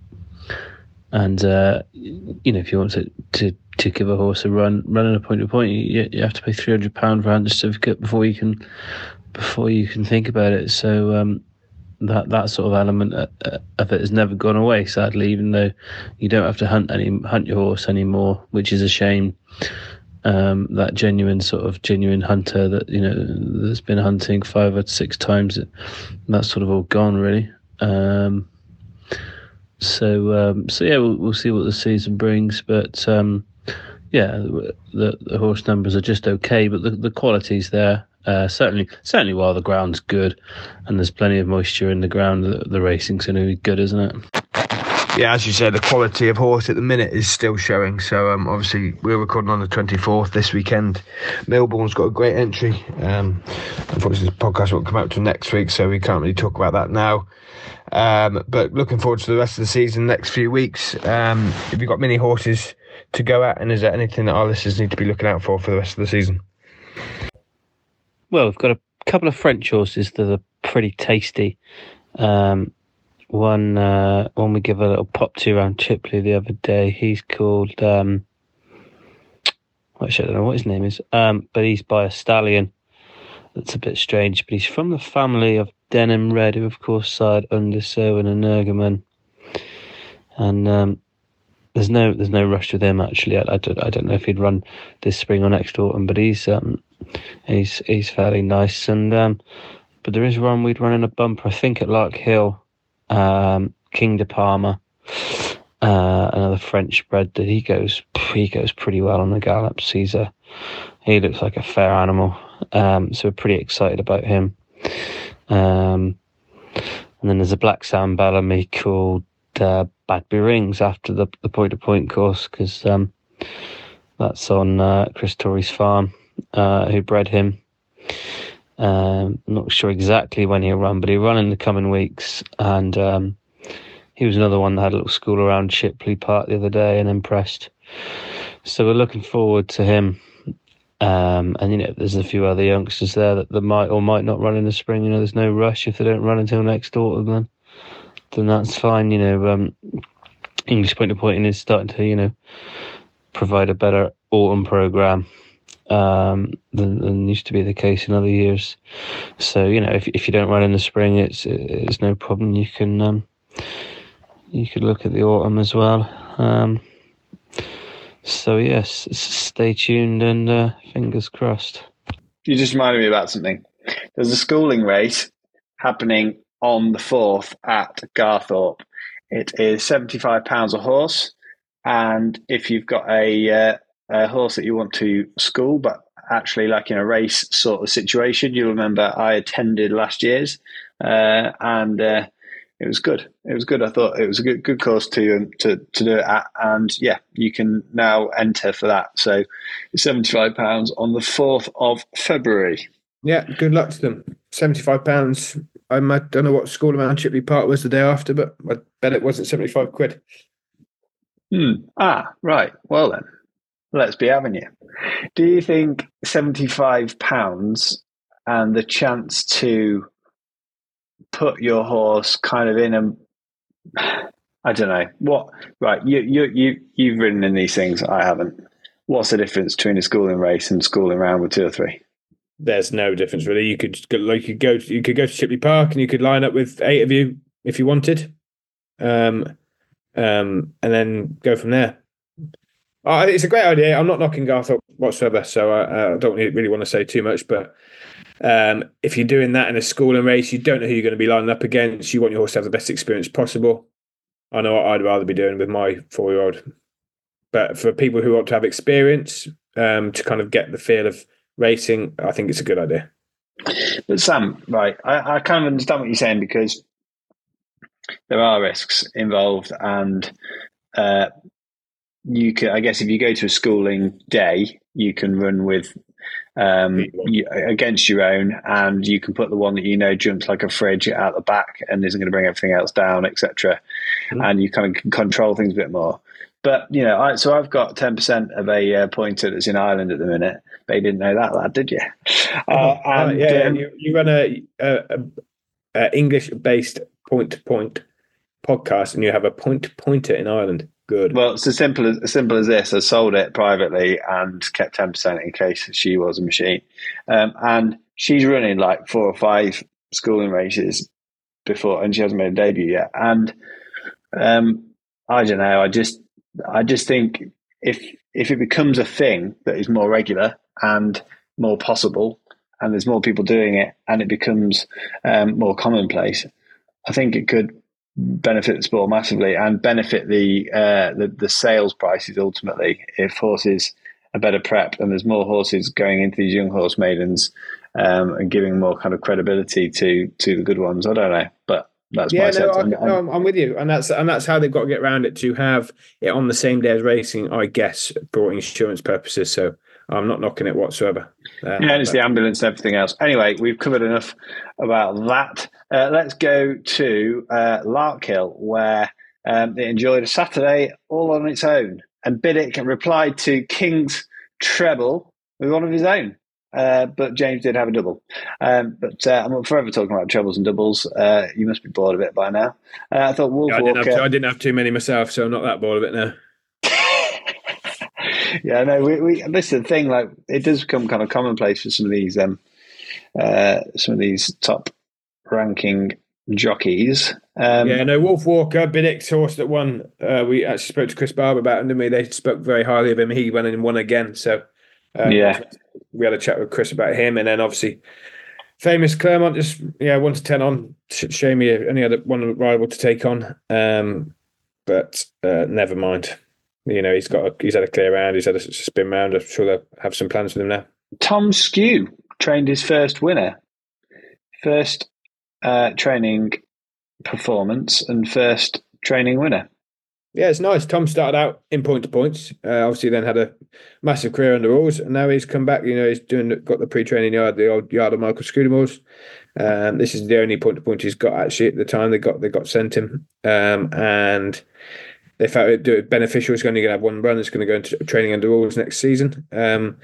[SPEAKER 9] and uh, you know, if you want to, to to give a horse a run, running a point to point, you, you have to pay three hundred pound for a certificate before you can before you can think about it. So um, that that sort of element uh, uh, of it has never gone away. Sadly, even though you don't have to hunt any hunt your horse anymore, which is a shame. Um, that genuine sort of genuine hunter that you know that's been hunting five or six times, that's sort of all gone really. Um, so um, so yeah, we'll, we'll see what the season brings, but um, yeah, the, the horse numbers are just okay, but the the quality's there. Uh, certainly, certainly, while the ground's good and there's plenty of moisture in the ground, the, the racing's going to be good, isn't it?
[SPEAKER 8] Yeah, as you said, the quality of horse at the minute is still showing. So um, obviously, we're recording on the 24th this weekend. Milborne's got a great entry. Um, unfortunately, the podcast won't come out till next week, so we can't really talk about that now. Um, but looking forward to the rest of the season, next few weeks. Um, have you got many horses to go at, and is there anything that our listeners need to be looking out for for the rest of the season?
[SPEAKER 9] Well, we've got a couple of French horses that are pretty tasty. Um, one, uh, one we give a little pop to around Chipley the other day. He's called, um, actually, I don't know what his name is, um, but he's by a stallion. That's a bit strange, but he's from the family of Denham Red, who of course side Un de Sceaux and Energumene. And um, there's no there's no rush with him actually. I, I, don't I don't know if he'd run this spring or next autumn, but he's um, he's he's fairly nice. And um, but there is one we'd run in a bumper, I think at Larkhill, um, King de Parma, uh, another French bred that he goes he goes pretty well on the gallops. He's a he looks like a fair animal, um, so we're pretty excited about him. Um, and then there's a black Sam Bellamy called uh, Badbury Rings after the the point to point course because um, that's on uh, Chris Torrey's farm, uh, who bred him. Um, not sure exactly when he'll run, but he'll run in the coming weeks. And um, he was another one that had a little school around Chipley Park the other day and impressed. So we're looking forward to him. Um, and you know, there's a few other youngsters there that, that might or might not run in the spring. You know, there's no rush if they don't run until next autumn. Then, then that's fine. You know, um, English point to pointing is starting to you know provide a better autumn program um, than, than used to be the case in other years. So you know, if if you don't run in the spring, it's it's no problem. You can um, you could look at the autumn as well. Um, so yes, stay tuned and uh, fingers crossed.
[SPEAKER 2] You just reminded me about something. There's a schooling race happening on the fourth at Garthorpe. It is seventy-five pounds a horse, and if you've got a, uh, a horse that you want to school, but actually like in a race sort of situation, you'll remember I attended last year's, uh, and uh, it was good. It was good. I thought it was a good good course to um, to to do it at, and yeah, you can now enter for that. So, seventy five pounds on the fourth of February.
[SPEAKER 3] Yeah, good luck to them. Seventy five pounds. I don't know what school around Chipley Park was the day after, but I bet it wasn't seventy five quid.
[SPEAKER 2] Hmm. Ah, right. Well then, let's be having you. Do you think seventy five pounds and the chance to put your horse kind of in a I don't know what right you you you you've ridden in these things I haven't. What's the difference between a schooling race and schooling round with two or three?
[SPEAKER 3] There's no difference really. You could like you go you could go to Chipley Park and you could line up with eight of you if you wanted. Um um and then go from there uh, it's a great idea I'm not knocking Garthorpe whatsoever so I, I don't really want to say too much but um, if you're doing that in a schooling race, you don't know who you're going to be lining up against. You want your horse to have the best experience possible. I know what I'd rather be doing with my four year old. But for people who want to have experience um, to kind of get the feel of racing, I think it's a good idea.
[SPEAKER 2] But Sam, right, I, I kind of understand what you're saying because there are risks involved, and uh, you can, I guess, if you go to a schooling day, you can run with um, you, against your own, and you can put the one that you know jumps like a fridge out the back and isn't going to bring everything else down, etc. Mm-hmm. And you kind of can control things a bit more. But you know, I, so I've got ten percent of a uh, pointer that's in Ireland at the minute. But you didn't know that, lad, did you?
[SPEAKER 3] Uh, oh, and, yeah, um, you, you, run a, a, a English-based point-to-point podcast, and you have a point-pointer in Ireland. Good.
[SPEAKER 2] Well, it's as simple as, as simple as this. I sold it privately and kept ten percent in case she was a machine. Um, and she's running like four or five schooling races before, and she hasn't made a debut yet. And um, I don't know. I just, I just think if if it becomes a thing that is more regular and more possible, and there's more people doing it, and it becomes um, more commonplace, I think it could benefit the sport massively and benefit the, uh, the the sales prices ultimately if horses are better prepped and there's more horses going into these young horse maidens um, and giving more kind of credibility to to the good ones. I don't know, but that's
[SPEAKER 3] yeah,
[SPEAKER 2] my
[SPEAKER 3] no. I, no, I'm, I'm with you, and that's and that's how they've got to get around it to have it on the same day as racing, I guess, for insurance purposes. So I'm not knocking it whatsoever.
[SPEAKER 2] Um, yeah, it's the ambulance and everything else. Anyway, we've covered enough about that. Uh, let's go to uh, Larkhill, where um, they enjoyed a Saturday all on its own. And Biddick replied to King's treble with one of his own. Uh, but James did have a double. Um, but uh, I'm forever talking about trebles and doubles. Uh, you must be bored of it by now. Uh, I thought Wolf
[SPEAKER 3] yeah, I, didn't Walker, I, didn't have too many myself, so I'm not that bored of it now.
[SPEAKER 2] Yeah, no, we, we this is the thing. Like, it does become kind of commonplace for some of these, um, uh, some of these top ranking jockeys. Um,
[SPEAKER 3] yeah, no, Wolf Walker, Biddick's horse that won. Uh, we actually spoke to Chris Barber about him, didn't we? They spoke very highly of him. He went and won again. So,
[SPEAKER 2] uh, yeah,
[SPEAKER 3] we had a chat with Chris about him, and then obviously. Famous Clermont just yeah one to ten on. Shame me any other one rival to take on, um, but uh, never mind you know, he's got a, he's had a clear round, he's had a spin round. I'm sure they'll have some plans for him now.
[SPEAKER 2] Tom Skew trained his first winner, first uh, training performance, and first training winner.
[SPEAKER 3] Yeah, it's nice. Tom started out in point to points. Uh, obviously, then had a massive career under rules, and now he's come back. You know, he's doing got the pre-training yard, the old yard of Michael Scudamores. Um, this is the only point to point he's got actually at the time they got they got sent him, um, and they felt it beneficial. He's only going to have one run. It's going to go into training under rules next season. Um,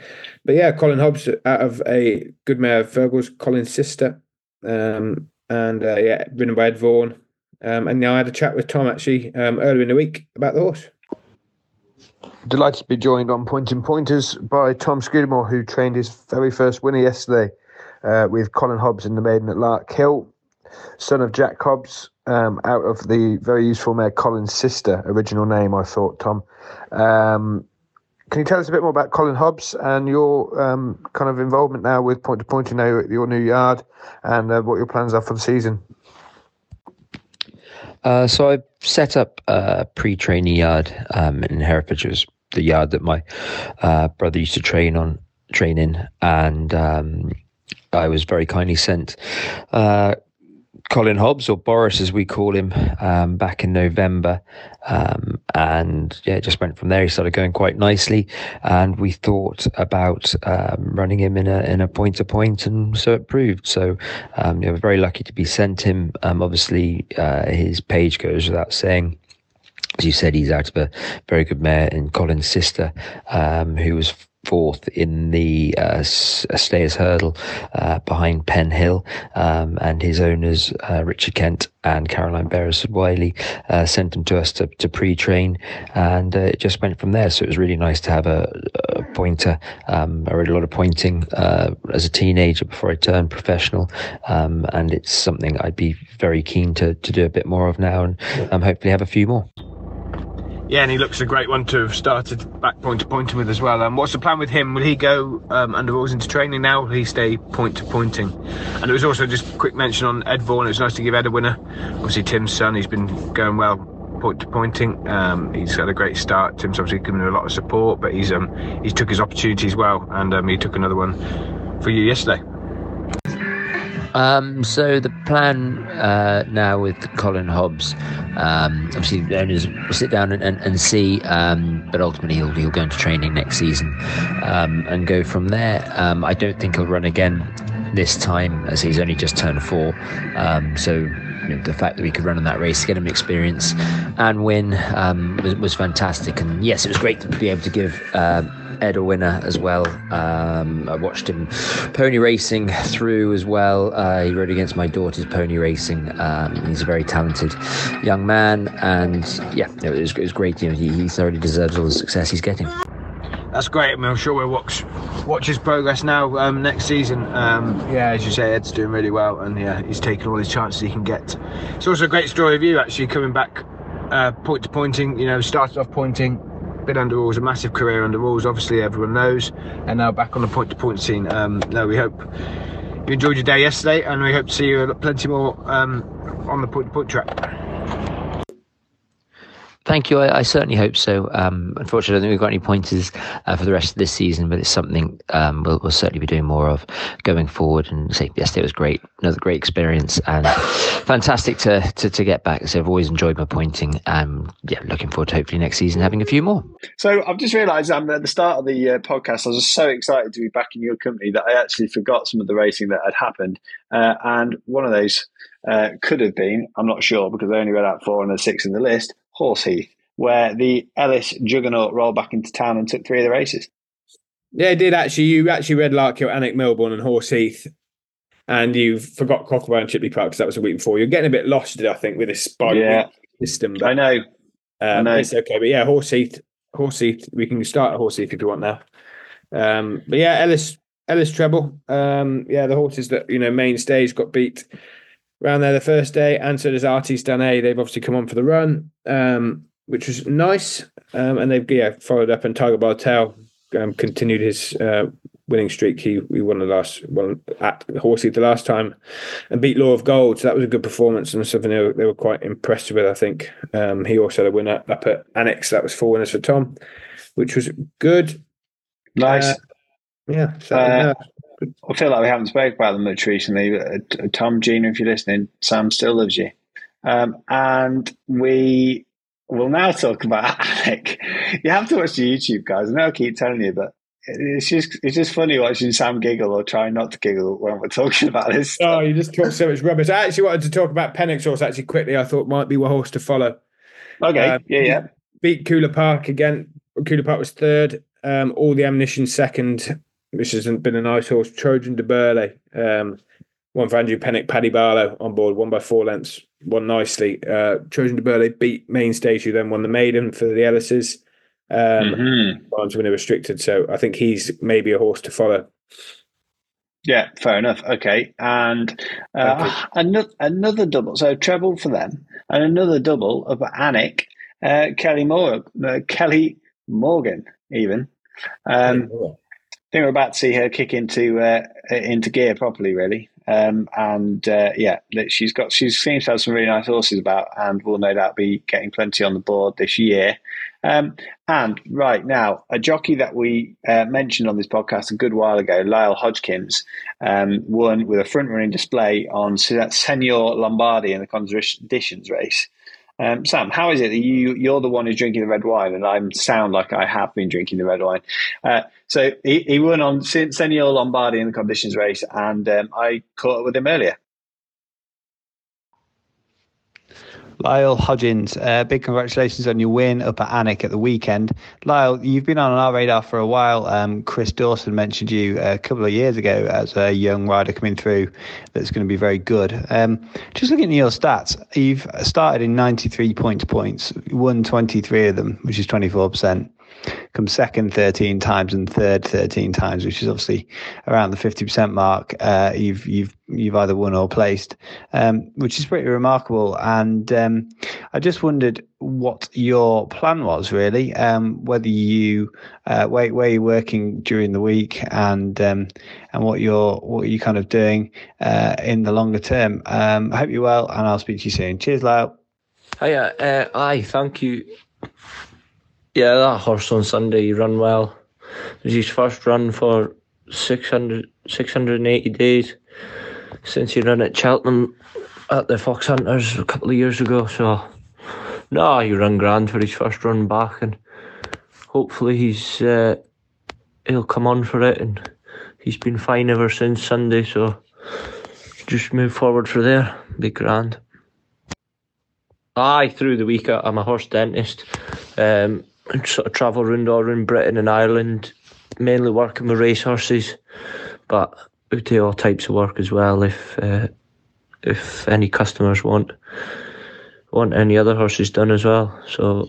[SPEAKER 3] but yeah, Colin Hobbs out of a good mare, Virgil's Colin's sister, um, and uh, yeah, ridden by Ed Vaughan. Um, and now I had a chat with Tom actually um, earlier in the week about the horse.
[SPEAKER 8] Delighted to be joined on Pointing Pointers by Tom Scudamore, who trained his very first winner yesterday uh, with Colin Hobbs in the maiden at Larkhill, son of Jack Hobbs, um, out of the very useful mare Colin's sister, original name, I thought, Tom. Um, can you tell us a bit more about Colin Hobbs and your um, kind of involvement now with Point to Point know your new yard and uh, what your plans are for the season?
[SPEAKER 10] Uh, so I've set up a pre-training yard um, in Hereford, was the yard that my uh, brother used to train on, train in, and um, I was very kindly sent uh, Colin Hobbs, or Boris as we call him, um, back in November. Um, and yeah, just went from there. He started going quite nicely. And we thought about um, running him in a in a point to point, and so it proved. So um, yeah, we're very lucky to be sent him. Um, obviously, uh, his page goes without saying as you said, he's out of a very good mare in Colin's sister, um, who was fourth in the uh, Stayers Hurdle uh, behind Penhill, um, and his owners uh, Richard Kent and Caroline Beresford Wiley uh, sent him to us to, to pre-train, and uh, it just went from there. So it was really nice to have a, a pointer. Um, I read a lot of pointing uh, as a teenager before I turned professional, um, and it's something I'd be very keen to to do a bit more of now, and um, hopefully have a few more
[SPEAKER 8] yeah, and he looks a great one to have started back point to pointing with as well. Um, what's the plan with him? Will he go um, under rules into training now? Will he stay point to pointing? And it was also just quick mention on Ed Vaughan. It was nice to give Ed a winner. Obviously, Tim's son, he's been going well point to pointing. Um, he's had a great start. Tim's obviously given him a lot of support, but he's um, he's took his opportunities well, and um, he took another one for you yesterday.
[SPEAKER 10] Um, so the plan uh, now with Colin Hobbs, um, obviously the owners will sit down and, and, and see, um, but ultimately he'll, he'll go into training next season um, and go from there. Um, I don't think he'll run again this time as he's only just turned four. Um, so you know, the fact that we could run in that race, get him experience and win was, was, fantastic. And yes, it was great to be able to give uh, Ed a winner as well. Um, I watched him pony racing through as well. Uh, he rode against my daughter's pony racing. Um, he's a very talented young man, and yeah, it was, it was great. You know, he, he thoroughly deserves all the success he's getting
[SPEAKER 8] that's great. I mean, I'm sure we'll watch watch his progress now um, next season. Um, yeah, as you say, Ed's doing really well, and yeah, he's taking all his chances he can get. It's also a great story of you actually coming back uh, point to pointing. You know, started off pointing, been under rules, a massive career under rules. Obviously, everyone knows, and now back on the point to point scene. Um, no, we hope you enjoyed your day yesterday, and we hope to see you plenty more um, on the point to point track.
[SPEAKER 10] Thank you. I, I certainly hope so. Um, unfortunately, I don't think we've got any pointers uh, for the rest of this season, but it's something um, we'll, we'll, certainly be doing more of going forward. And say yesterday was great, another great experience, and fantastic to, to, to get back. So I've always enjoyed my pointing. Um, yeah, looking forward to hopefully next season having a few more.
[SPEAKER 2] So I've just realised um, at the start of the uh, podcast, I was just so excited to be back in your company that I actually forgot some of the racing that had happened, uh, and one of those. Uh, could have been, I'm not sure because I only read out four and a six in the list, Horseheath, where the Ellis juggernaut rolled back into town and took three of the races.
[SPEAKER 3] Yeah, it did actually. You actually read Larkhill, Alnwick, Milborne, and Horseheath, and you forgot Cocklebarrow and Chipley Park because that was a week before. You're getting a bit lost, I think, with this bike yeah. system.
[SPEAKER 2] But, I know.
[SPEAKER 3] Um, I know. It's okay, but yeah, Horseheath, Horseheath. We can start at Horseheath if you want now. Um, but yeah, Ellis, Ellis treble. Um, yeah, the horses that you know mainstays got beat around there the first day, and so does Artiste Dane. They've obviously come on for the run, um, which was nice. Um, and they've yeah followed up, and Tiger Bartel um, continued his uh, winning streak. He we won the last one at Horsey the last time, and beat Law of Gold. So that was a good performance and something they were, they were quite impressed with. I think um, he also had a winner up at Alnwick. That was four winners for Tom, which was good.
[SPEAKER 2] Nice.
[SPEAKER 3] Uh, yeah. So,
[SPEAKER 2] uh, I feel like we haven't spoken about them much recently. Uh, Tom, Gina, if you're listening, Sam still loves you. Um, and we will now talk about Alnwick. You have to watch the YouTube, guys. I know I keep telling you, but it's just it's just funny watching Sam giggle or trying not to giggle when we're talking about this.
[SPEAKER 3] Oh, you just talk so much rubbish. I actually wanted to talk about Pennock's horse actually quickly. I thought might be a horse to follow.
[SPEAKER 2] Okay, um, yeah, yeah.
[SPEAKER 3] Beat Kula Park again. Kula Park was third. Um, all the ammunition second which hasn't been a nice horse. Trojan de Burley, um, one for Andrew Pennock, Paddy Barlow on board, one by four lengths, won nicely. Uh, Trojan de Burley beat Main Stage, who then won the maiden for the Ellises. Um, mm-hmm. to win a restricted, so I think he's maybe a horse to follow.
[SPEAKER 2] Yeah, fair enough. Okay, and uh, another another double. So treble for them, and another double of Alnwick, uh, Kelly Moore, uh, Kelly Morgan, even. Um, think we're about to see her kick into uh, into gear properly, really. Um, and uh, yeah, she's got she seems to have some really nice horses about, and will no doubt be getting plenty on the board this year. Um, and right now, a jockey that we uh, mentioned on this podcast a good while ago, Lyall Hodgins, um, won with a front running display on Senor Lombardy in the conditions race. Um, Sam, how is it that you you're the one who's drinking the red wine, and I sound like I have been drinking the red wine? Uh, so he, he won on Senor Lombardy in the conditions race, and um, I caught up with him earlier.
[SPEAKER 4] Lyall Hodgins, uh, big congratulations on your win up at Alnwick at the weekend. Lyall, you've been on our radar for a while. Um, Chris Dawson mentioned you a couple of years ago as a young rider coming through that's going to be very good. Um, just looking at your stats, you've started in 93 points points, won 23 of them, which is 24% come second 13 times and third 13 times, which is obviously around the 50% mark. Uh, you've you've you've either won or placed, um, which is pretty remarkable. And um, I just wondered what your plan was really, um, whether you uh, where, where you're working during the week and um, and what you're what you kind of doing uh, in the longer term. Um, I hope you're well, and I'll speak to you soon. Cheers, Lyall.
[SPEAKER 5] Hiya, uh, aye, thank you. Yeah, that horse on Sunday he run well. It was his first run for 600, 680 days.
[SPEAKER 11] since he ran at Cheltenham at the Fox Hunters a couple of years ago. So, no, he ran grand for his first run back, and hopefully he's uh, he'll come on for it. And he's been fine ever since Sunday. So, just move forward for there. Be grand. Aye, through the week out, I'm a horse dentist. Um, sort of travel around all around Britain and Ireland, mainly working with racehorses, but we do all types of work as well. If uh, if any customers want want any other horses done as well, so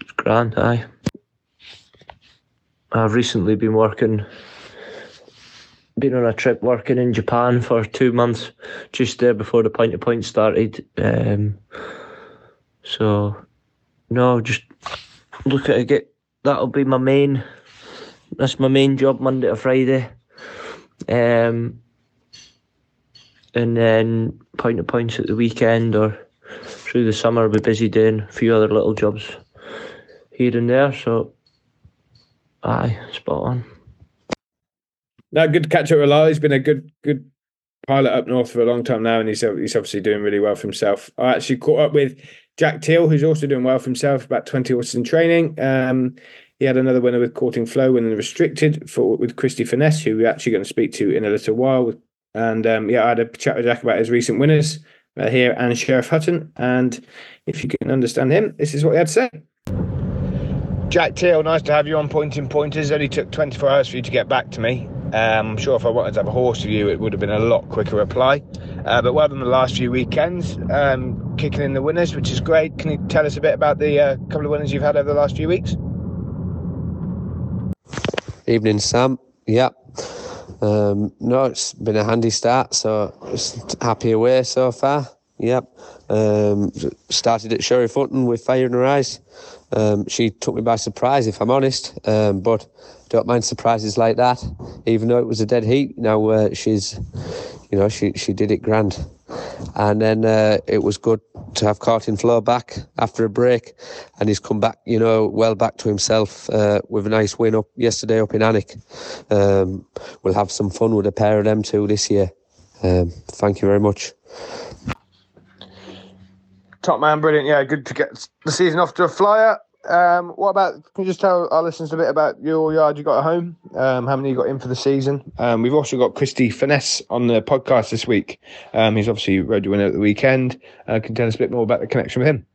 [SPEAKER 11] it's grand. Aye. I've recently been working, been on a trip working in Japan for two months, just there before the point to point started. Um, so, no, just look at. Get that'll be my main. That's my main job Monday to Friday. Um, and then point to points at the weekend or through the summer. I'll be busy doing a few other little jobs here and there. So, aye, spot on.
[SPEAKER 3] No, good catch up with Lyall. He's been a good good pilot up north for a long time now, and he's he's obviously doing really well for himself. I actually caught up with Jack Teal, who's also doing well for himself, about 20 horses in training. Um, he had another winner with Courting Flow winning the restricted for with Christie Furness, who we're actually going to speak to in a little while. And um, yeah, I had a chat with Jack about his recent winners uh, here and Sheriff Hutton. And if you can understand him, this is what he had to say.
[SPEAKER 8] Jack Teal, nice to have you on Pointing Pointers. Only took 24 hours for you to get back to me. Um, I'm sure if I wanted to have a horse with you, it would have been a lot quicker reply. Uh, but well done the last few weekends, um, kicking in the winners, which is great. Can you tell us a bit about the uh, couple of winners you've had over the last few weeks?
[SPEAKER 12] Evening, Sam. Yeah. Um, no, it's been a handy start, so just happy away so far. Yep. Um, started at Sheriff Hutton with fire in her eyes. Um, she took me by surprise, if I'm honest, um, but don't mind surprises like that. Even though it was a dead heat, now uh, she's, you know, she she did it grand. And then uh, it was good to have Courting Flow back after a break, and he's come back, you know, well back to himself uh, with a nice win up yesterday up in Alnwick. Um, we'll have some fun with a pair of them two this year. Um, thank you very much.
[SPEAKER 8] Top man, brilliant. Yeah, good to get the season off to a flyer. Um, what about? Can you just tell our listeners a bit about your yard you got at home? Um, how many you got in for the season? Um, we've also got Christie Furness on the podcast this week. Um, he's obviously road winner at the weekend. Uh, can tell us a bit more about the connection with him?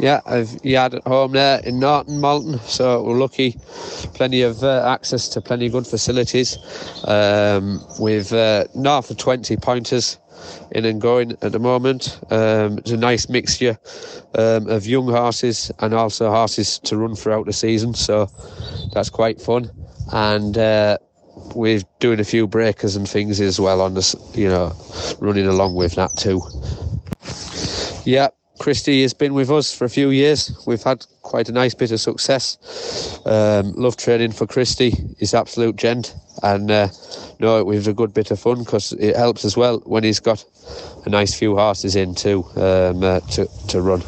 [SPEAKER 12] Yeah, I've yard at home there in Norton, Malton. So we're lucky, plenty of uh, access to plenty of good facilities. Um, with uh, north of 20 pointers in and going at the moment. Um, it's a nice mixture um, of young horses and also horses to run throughout the season. So that's quite fun. And uh, we're doing a few breakers and things as well on this, you know, running along with that too. Yeah, Christie has been with us for a few years. We've had quite a nice bit of success. Um, love training for Christie. He's absolute gent, and uh, no, we've a good bit of fun because it helps as well when he's got a nice few horses in too um, uh, to to run.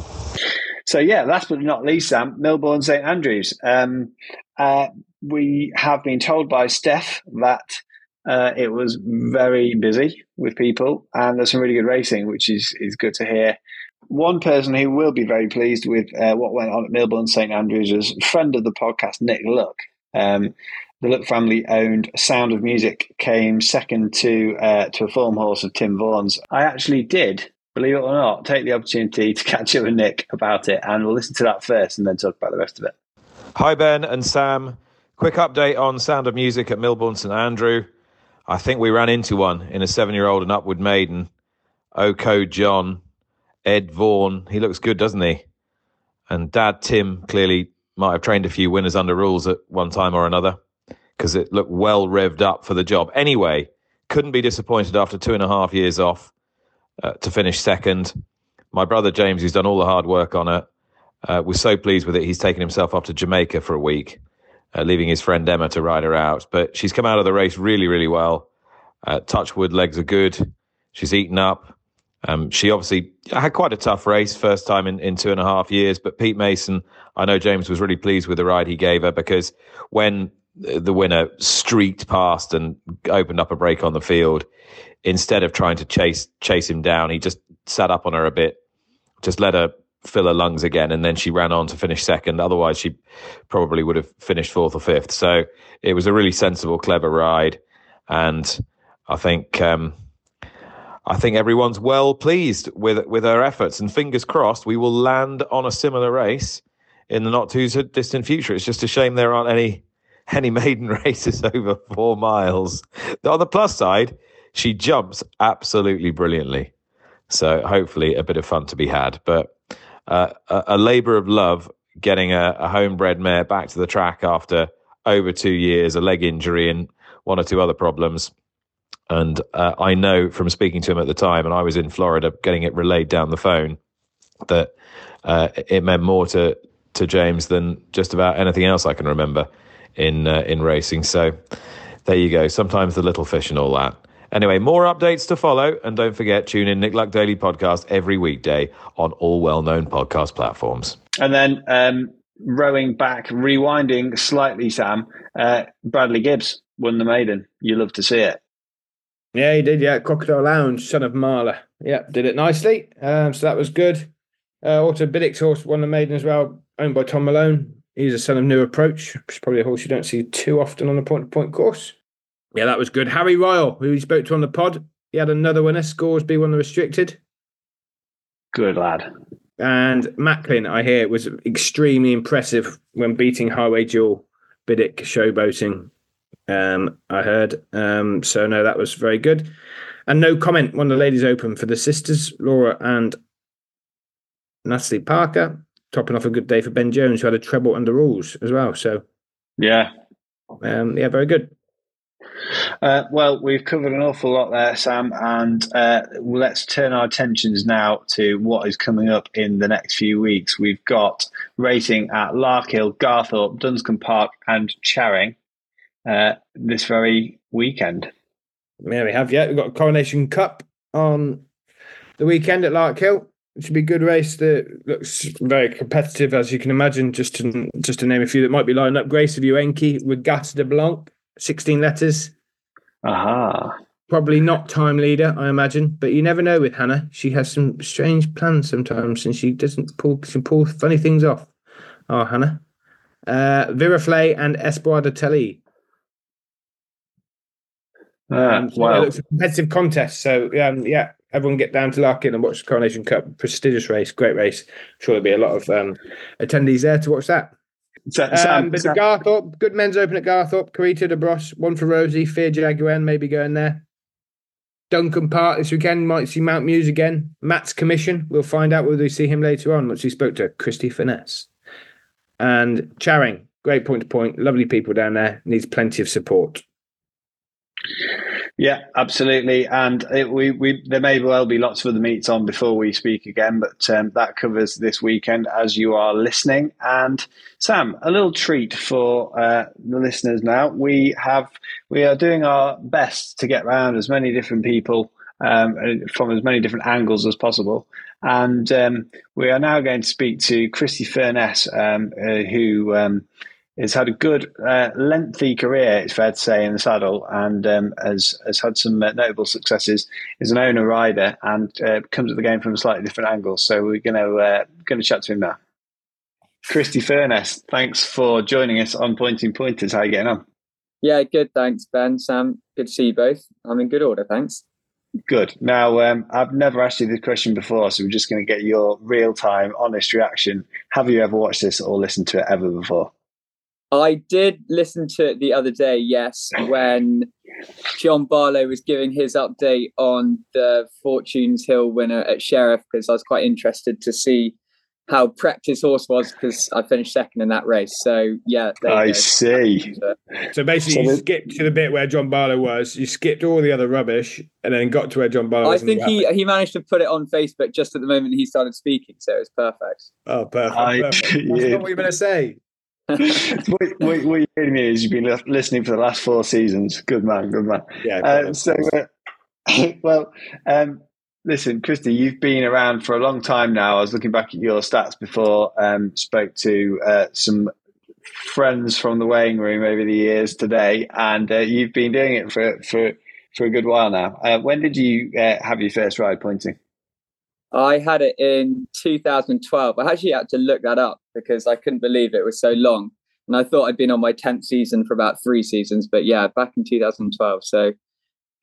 [SPEAKER 2] So yeah, last but not least, Sam St Andrews. Um, uh, we have been told by Steph that uh, it was very busy with people, and there's some really good racing, which is is good to hear. One person who will be very pleased with uh, what went on at Milborne St Andrews was friend of the podcast, Nick Luck. Um, the Luck family owned Sound of Music came second to uh, to a form horse of Tim Vaughan's. I actually did, believe it or not, take the opportunity to catch up with Nick about it, and we'll listen to that first and then talk about the rest of it.
[SPEAKER 13] Hi Ben and Sam. Quick update on Sound of Music at Milborne St Andrew. I think we ran into one in a seven-year-old and upward maiden. Oko John, Ed Vaughan. He looks good, doesn't he? And Dad Tim clearly might have trained a few winners under rules at one time or another because it looked well revved up for the job. Anyway, couldn't be disappointed after two and a half years off uh, to finish second. My brother James, who's done all the hard work on it, uh, was so pleased with it. He's taken himself off to Jamaica for a week, uh, leaving his friend Emma to ride her out. But she's come out of the race really, really well. Uh, Touchwood legs are good. She's eaten up. Um, she obviously had quite a tough race first time in, in two and a half years, but Pete Mason, I know James was really pleased with the ride he gave her because when the winner streaked past and opened up a break on the field, instead of trying to chase chase him down, he just sat up on her a bit, just let her fill her lungs again, and then she ran on to finish second. Otherwise, she probably would have finished fourth or fifth. So it was a really sensible, clever ride, and I think um, I think everyone's well pleased with with her efforts, and fingers crossed we will land on a similar race in the not too distant future. It's just a shame there aren't any any maiden races over four miles. On the plus side, she jumps absolutely brilliantly. So hopefully a bit of fun to be had. But uh, a, a labour of love getting a, a homebred mare back to the track after over two years, a leg injury, and one or two other problems. And uh, I know from speaking to him at the time, and I was in Florida getting it relayed down the phone, that uh, it meant more to to James than just about anything else I can remember in uh, in racing. So there you go. Sometimes the little fish and all that. Anyway, more updates to follow, and don't forget tune in Nick Luck Daily podcast every weekday on all well-known podcast platforms.
[SPEAKER 2] And then um, rowing back, rewinding slightly, Sam. Uh, Bradley Gibbs won the maiden. You love to see it.
[SPEAKER 3] Yeah, he did. Yeah, Crocodile Lounge, son of Marla. Yeah, did it nicely. Um, so that was good. Uh, also, Biddick's horse won the maiden as well, owned by Tom Malone. He's a son of New Approach. which is probably a horse you don't see too often on the point to point course. Yeah, that was good. Harry Royal, who we spoke to on the pod, he had another winner. Scoresby won the restricted.
[SPEAKER 2] Good lad.
[SPEAKER 3] And Macklin, I hear, was extremely impressive when beating Highway Duel, Biddick showboating. Um, I heard. Um, so no, that was very good. And no comment. One of the ladies open for the sisters, Laura and Natalie Parker, topping off a good day for Ben Jones, who had a treble under rules as well. So
[SPEAKER 2] yeah,
[SPEAKER 3] um, yeah, very good.
[SPEAKER 2] Uh, well, we've covered an awful lot there, Sam, and uh, let's turn our attentions now to what is coming up in the next few weeks. We've got racing at Larkhill, Garthorpe, Duncombe Park, and Charing uh, this very weekend.
[SPEAKER 3] Yeah, we have. Yeah, we've got a Coronation Cup on the weekend at Larkhill. It should be a good race that looks very competitive, as you can imagine. Just to just to name a few that might be lined up: Grace of Uenki, Regatta de Blanc, 16 letters.
[SPEAKER 2] Aha.
[SPEAKER 3] Probably not time leader, I imagine, but you never know with Hannah. She has some strange plans sometimes, and she doesn't pull she pull funny things off. Oh, Hannah. Uh, Viraflay and Espoir de Teillee.
[SPEAKER 2] Uh,
[SPEAKER 3] Um,
[SPEAKER 2] wow.
[SPEAKER 3] yeah, it's a competitive contest. So um, yeah, everyone get down to Larkin and watch the Coronation Cup. Prestigious race, great race. Sure, there'll be a lot of um, attendees there to watch that. Um, but
[SPEAKER 2] Sam-
[SPEAKER 3] the Garthorpe, good men's open at Garthorpe. Carita de Bros, one for Rosie. Fear Jaguar, maybe going there. Duncombe Park this weekend. Might see Mount Muse again. Matt's commission. We'll find out whether we see him later on once we spoke to Christie Furness. And Charing, great point to point. Lovely people down there. Needs plenty of support.
[SPEAKER 2] Yeah, absolutely. And it, we, we, there may well be lots of other meets on before we speak again, but um, that covers this weekend as you are listening. And Sam, a little treat for uh, the listeners now. We have we are doing our best to get around as many different people um, from as many different angles as possible. And um, we are now going to speak to Christie Furness, um, uh, who um, has had a good, uh, lengthy career, it's fair to say, in the saddle, and um, has has had some uh, notable successes. Is an owner rider and uh, comes at the game from a slightly different angle. So we're going to uh, going to chat to him now. Christie Furness, thanks for joining us on Pointing Pointers. How are you getting on?
[SPEAKER 14] Yeah, good. Thanks, Ben. Sam, good to see you both. I'm in good order. Thanks.
[SPEAKER 2] Good. Now, um, I've never asked you this question before, so we're just going to get your real time, honest reaction. Have you ever watched this or listened to it ever before?
[SPEAKER 14] I did listen to it the other day, yes, when Jon Barlow was giving his update on the Fortunes Hill winner at Sheriff, because I was quite interested to see how prepped his horse was, because I finished second in that race. So, yeah. there
[SPEAKER 2] I
[SPEAKER 14] go.
[SPEAKER 2] see.
[SPEAKER 3] So basically,
[SPEAKER 2] So
[SPEAKER 3] you
[SPEAKER 2] the-
[SPEAKER 3] skipped to the bit where Jon Barlow was. You skipped all the other rubbish, and then got to where Jon Barlow
[SPEAKER 14] I
[SPEAKER 3] was. and
[SPEAKER 14] think he, he managed to put it on Facebook just at the moment he started speaking, so it was perfect.
[SPEAKER 3] Oh, perfect.
[SPEAKER 2] I-
[SPEAKER 3] perfect. That's
[SPEAKER 2] yeah.
[SPEAKER 3] not what you're going to say.
[SPEAKER 2] What, what, what you're hearing me is you've been listening for the last four seasons. Good man, good man.
[SPEAKER 3] Yeah.
[SPEAKER 2] Uh, so, uh, well, um, listen, Christie, you've been around for a long time now. I was looking back at your stats before, um, spoke to uh, some friends from the weighing room over the years today, and uh, you've been doing it for for for a good while now. Uh, when did you uh, have your first ride pointing?
[SPEAKER 14] I had it in 2012. I actually had to look that up because I couldn't believe it was so long. And I thought I'd been on my 10th season for about three seasons, but yeah, back in 2012. So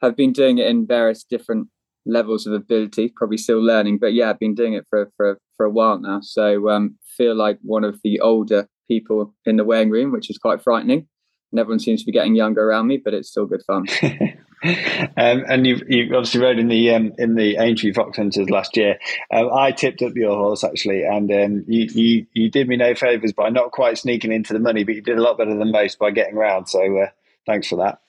[SPEAKER 14] I've been doing it in various different levels of ability, probably still learning, but yeah, I've been doing it for, for, for a while now. So um, feel like one of the older people in the weighing room, which is quite frightening. And everyone seems to be getting younger around me, but it's still good fun.
[SPEAKER 2] um, and you've, you've obviously rode in the um, in the Aintree Fox Hunters last year. Um, I tipped up your horse actually, and um, you, you you did me no favors by not quite sneaking into the money, but you did a lot better than most by getting round. So uh, thanks for that.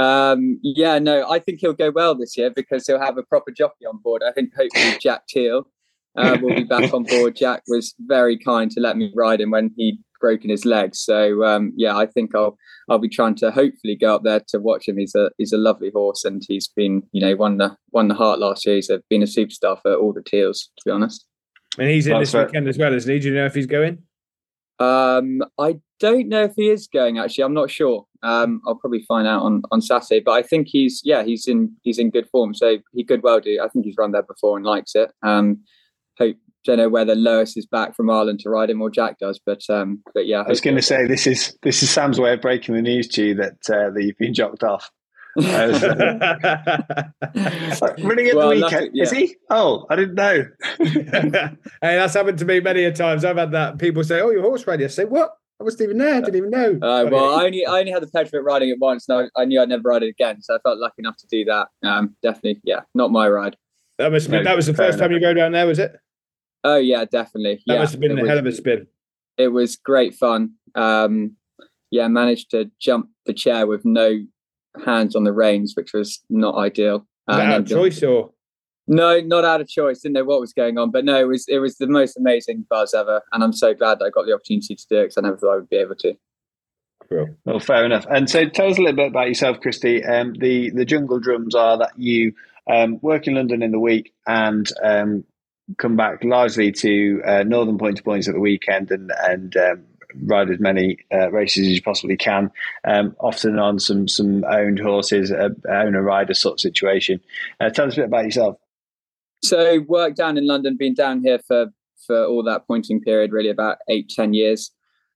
[SPEAKER 14] Um, yeah, no, I think he'll go well this year because he'll have a proper jockey on board. I think hopefully Jack Teal uh, will be back on board. Jack was very kind to let me ride him when he broken his leg. So um, yeah, I think I'll I'll be trying to hopefully go up there to watch him. He's a he's a lovely horse, and he's been you know won the won the heart last year. He's a, been a superstar for all the teals, to be honest.
[SPEAKER 3] And he's in this weekend as well, isn't he? Do you know if he's going?
[SPEAKER 14] Um, I don't know if he is going. Actually, I'm not sure. Um, I'll probably find out on, on Saturday. But I think he's yeah he's in he's in good form. So he could well do. I think he's run there before and likes it. Um, hope don't know whether Lewis is back from Ireland to ride him or Jack does, but um, but yeah.
[SPEAKER 2] I was going to say this is this is Sam's way of breaking the news to you that uh, that you've been jocked off. Uh, running at well, the weekend, yeah. is he? Oh, I didn't know.
[SPEAKER 3] hey, that's happened to me many a times. I've had that. People say, "Oh, your horse ride yesterday." What? I wasn't even there. I didn't even know.
[SPEAKER 14] Uh, well, I only I only had the pleasure of riding it once, and I, I, knew I'd never ride it again. So I felt lucky enough to do that. Um, definitely, yeah, not my ride.
[SPEAKER 3] That must no, that was the first enough. time you rode down there, was it?
[SPEAKER 14] Oh yeah, definitely.
[SPEAKER 3] That
[SPEAKER 14] yeah,
[SPEAKER 3] must have been a was, hell of a spin.
[SPEAKER 14] It was great fun. Um, yeah, managed to jump the chair with no hands on the reins, which was not ideal.
[SPEAKER 3] Was out of choice or?
[SPEAKER 14] No, not out of choice. Didn't know what was going on, but no, it was it was the most amazing buzz ever, and I'm so glad that I got the opportunity to do it because I never thought I would be able to.
[SPEAKER 2] Cool. Well, fair enough. And so, tell us a little bit about yourself, Christie. Um, the the jungle drums are that you um, work in London in the week and um, come back largely to uh, Northern Point to Points at the weekend and and um, ride as many uh, races as you possibly can. Um, often on some some owned horses, uh, owner rider sort of situation. Uh, tell us a bit about yourself.
[SPEAKER 14] So work down in London, been down here for for all that pointing period, really about eight ten years.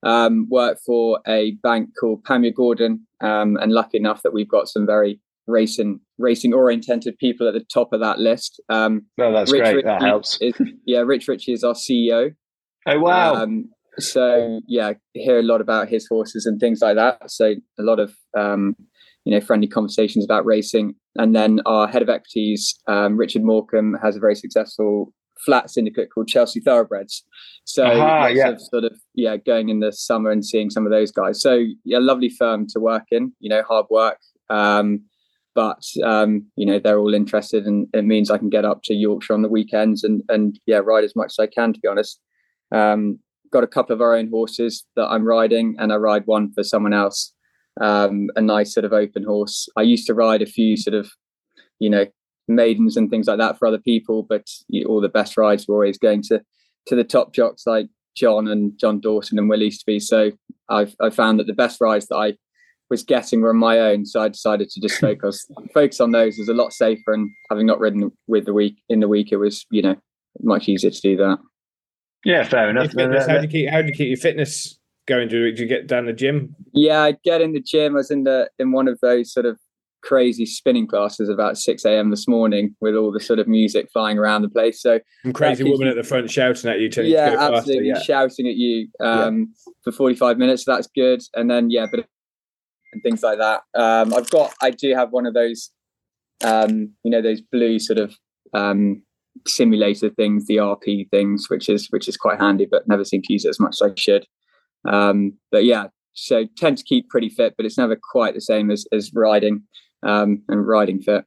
[SPEAKER 14] Um, worked for a bank called Panmure Gordon, um, and lucky enough that we've got some very racing racing oriented people at the top of that list. Um,
[SPEAKER 2] no, that's Rich great. Ritchie that helps.
[SPEAKER 14] Is, yeah, Rich Ritchie is our CEO.
[SPEAKER 2] Oh wow!
[SPEAKER 14] Um, so yeah, hear a lot about his horses and things like that. So a lot of um, you know friendly conversations about racing. And then our head of equities, um, Richard Morecambe, has a very successful flat syndicate called Chelsea Thoroughbreds. So
[SPEAKER 2] Aha, yeah.
[SPEAKER 14] Sort of yeah, going in the summer and seeing some of those guys. So yeah, lovely firm to work in. You know, hard work. Um, but um, you know they're all interested, and it means I can get up to Yorkshire on the weekends and and yeah, ride as much as I can. To be honest, um, got a couple of our own horses that I'm riding, and I ride one for someone else. Um, a nice sort of open horse. I used to ride a few sort of, you know, maidens and things like that for other people, but all the best rides were always going to to the top jocks like John and John Dawson and Will Easterby. So I've I found that the best rides that I was getting were on my own. So I decided to just focus focus on those. It was a lot safer, and having not ridden with the week in the week, it was you know much easier to do that.
[SPEAKER 2] Yeah, fair enough.
[SPEAKER 3] Fitness, how do you keep how do you keep your fitness going? Do you get down the gym?
[SPEAKER 14] Yeah, I get in the gym. I was in the in one of those sort of crazy spinning classes about 6 a.m. this morning with all the sort of music flying around the place. So
[SPEAKER 3] Some crazy woman at the front shouting at you, telling
[SPEAKER 14] yeah,
[SPEAKER 3] you to go
[SPEAKER 14] absolutely
[SPEAKER 3] faster. Yeah,
[SPEAKER 14] shouting at you um, yeah. for 45 minutes. So that's good. And then yeah, but and things like that. Um, I've got, I do have one of those, um, you know, those blue sort of um, simulator things, the RP things, which is which is quite handy, but never seem to use it as much as I should. Um, but yeah, so tend to keep pretty fit, but it's never quite the same as as riding um, and riding fit.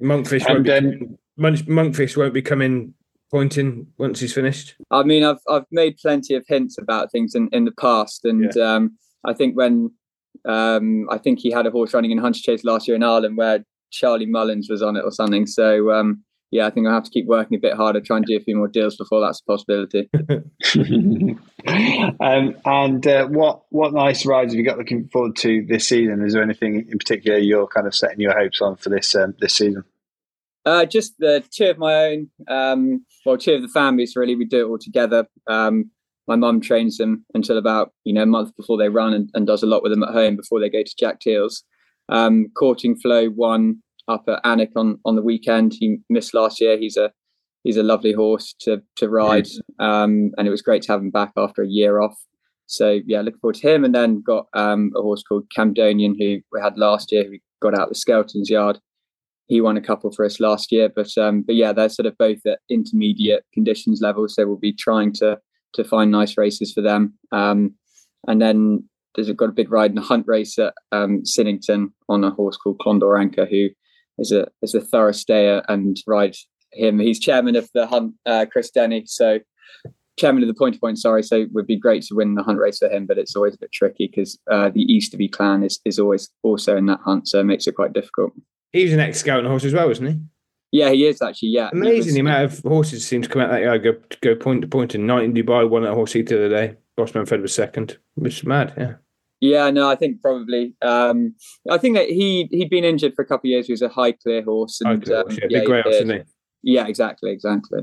[SPEAKER 3] Monkfish won't be, Monkfish won't be coming pointing once he's finished.
[SPEAKER 14] I mean, I've I've made plenty of hints about things in, in the past, and yeah. um, I think when um, I think he had a horse running in Hunter Chase last year in Ireland where Charlie Mullins was on it or something. So um, yeah, I think I'll have to keep working a bit harder, try and do a few more deals before that's a possibility.
[SPEAKER 2] um, and uh, what what nice rides have you got looking forward to this season? Is there anything in particular you're kind of setting your hopes on for this um, this season?
[SPEAKER 14] Uh, just the two of my own, um, well, two of the families really. We do it all together. Um, my mum trains them until about you know a month before they run and, and does a lot with them at home before they go to Jack Teals. Um, Courting Flow won up at Alnwick on on the weekend. He missed last year. He's a he's a lovely horse to to ride, um, and it was great to have him back after a year off. So yeah, looking forward to him. And then got um, a horse called Camdonian who we had last year. Who got out the Skeltons yard. He won a couple for us last year, but um, but yeah, they're sort of both at intermediate conditions level. So we'll be trying to to find nice races for them. Um, and then there's got a big ride in a hunt race at um, Sinnington on a horse called Clondor Anchor, who is a is a thorough stayer and ride him. He's chairman of the hunt, uh, Chris Denny. So chairman of the point to point. Sorry, so it would be great to win the hunt race for him, but it's always a bit tricky because uh, the Easterby clan is is always also in that hunt, so it makes it quite difficult.
[SPEAKER 3] He was an ex Skelton horse as well, wasn't he?
[SPEAKER 14] Yeah, he is actually. Yeah,
[SPEAKER 3] amazing
[SPEAKER 14] was,
[SPEAKER 3] the amount of horses seem to come out that yard go go point to point. And Night in Dubai won at Horseheath the other day. Bossman Fred was second, which is mad. Yeah.
[SPEAKER 14] Yeah, no, I think probably. Um, I think that he he'd been injured for a couple of years. He was a Highclere horse, and
[SPEAKER 3] Highclere
[SPEAKER 14] um,
[SPEAKER 3] horse, yeah,
[SPEAKER 14] yeah,
[SPEAKER 3] big grey horse, isn't he?
[SPEAKER 14] Yeah, exactly, exactly.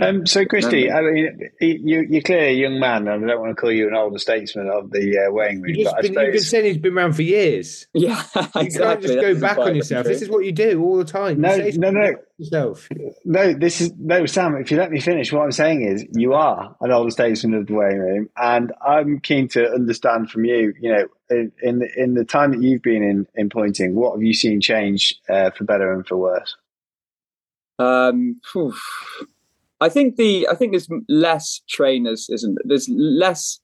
[SPEAKER 2] Um, so, Christie, I mean, you, you're clearly a young man, and I don't want to call you an older statesman of the uh, weighing room.
[SPEAKER 3] You've, just
[SPEAKER 2] I
[SPEAKER 3] been, you've been saying he's been around for years.
[SPEAKER 14] Yeah,
[SPEAKER 3] You can't
[SPEAKER 14] exactly.
[SPEAKER 3] just go
[SPEAKER 14] That's
[SPEAKER 3] back on yourself. This is what you do all the time.
[SPEAKER 2] No, no, no,
[SPEAKER 3] yourself.
[SPEAKER 2] no. This is no, Sam. If you let me finish, what I'm saying is, you are an older statesman of the weighing room, and I'm keen to understand from you. You know, in in the, in the time that you've been in in pointing, what have you seen change uh, for better and for worse?
[SPEAKER 14] Um, phew. I think the I think there's less trainers, isn't there? There's less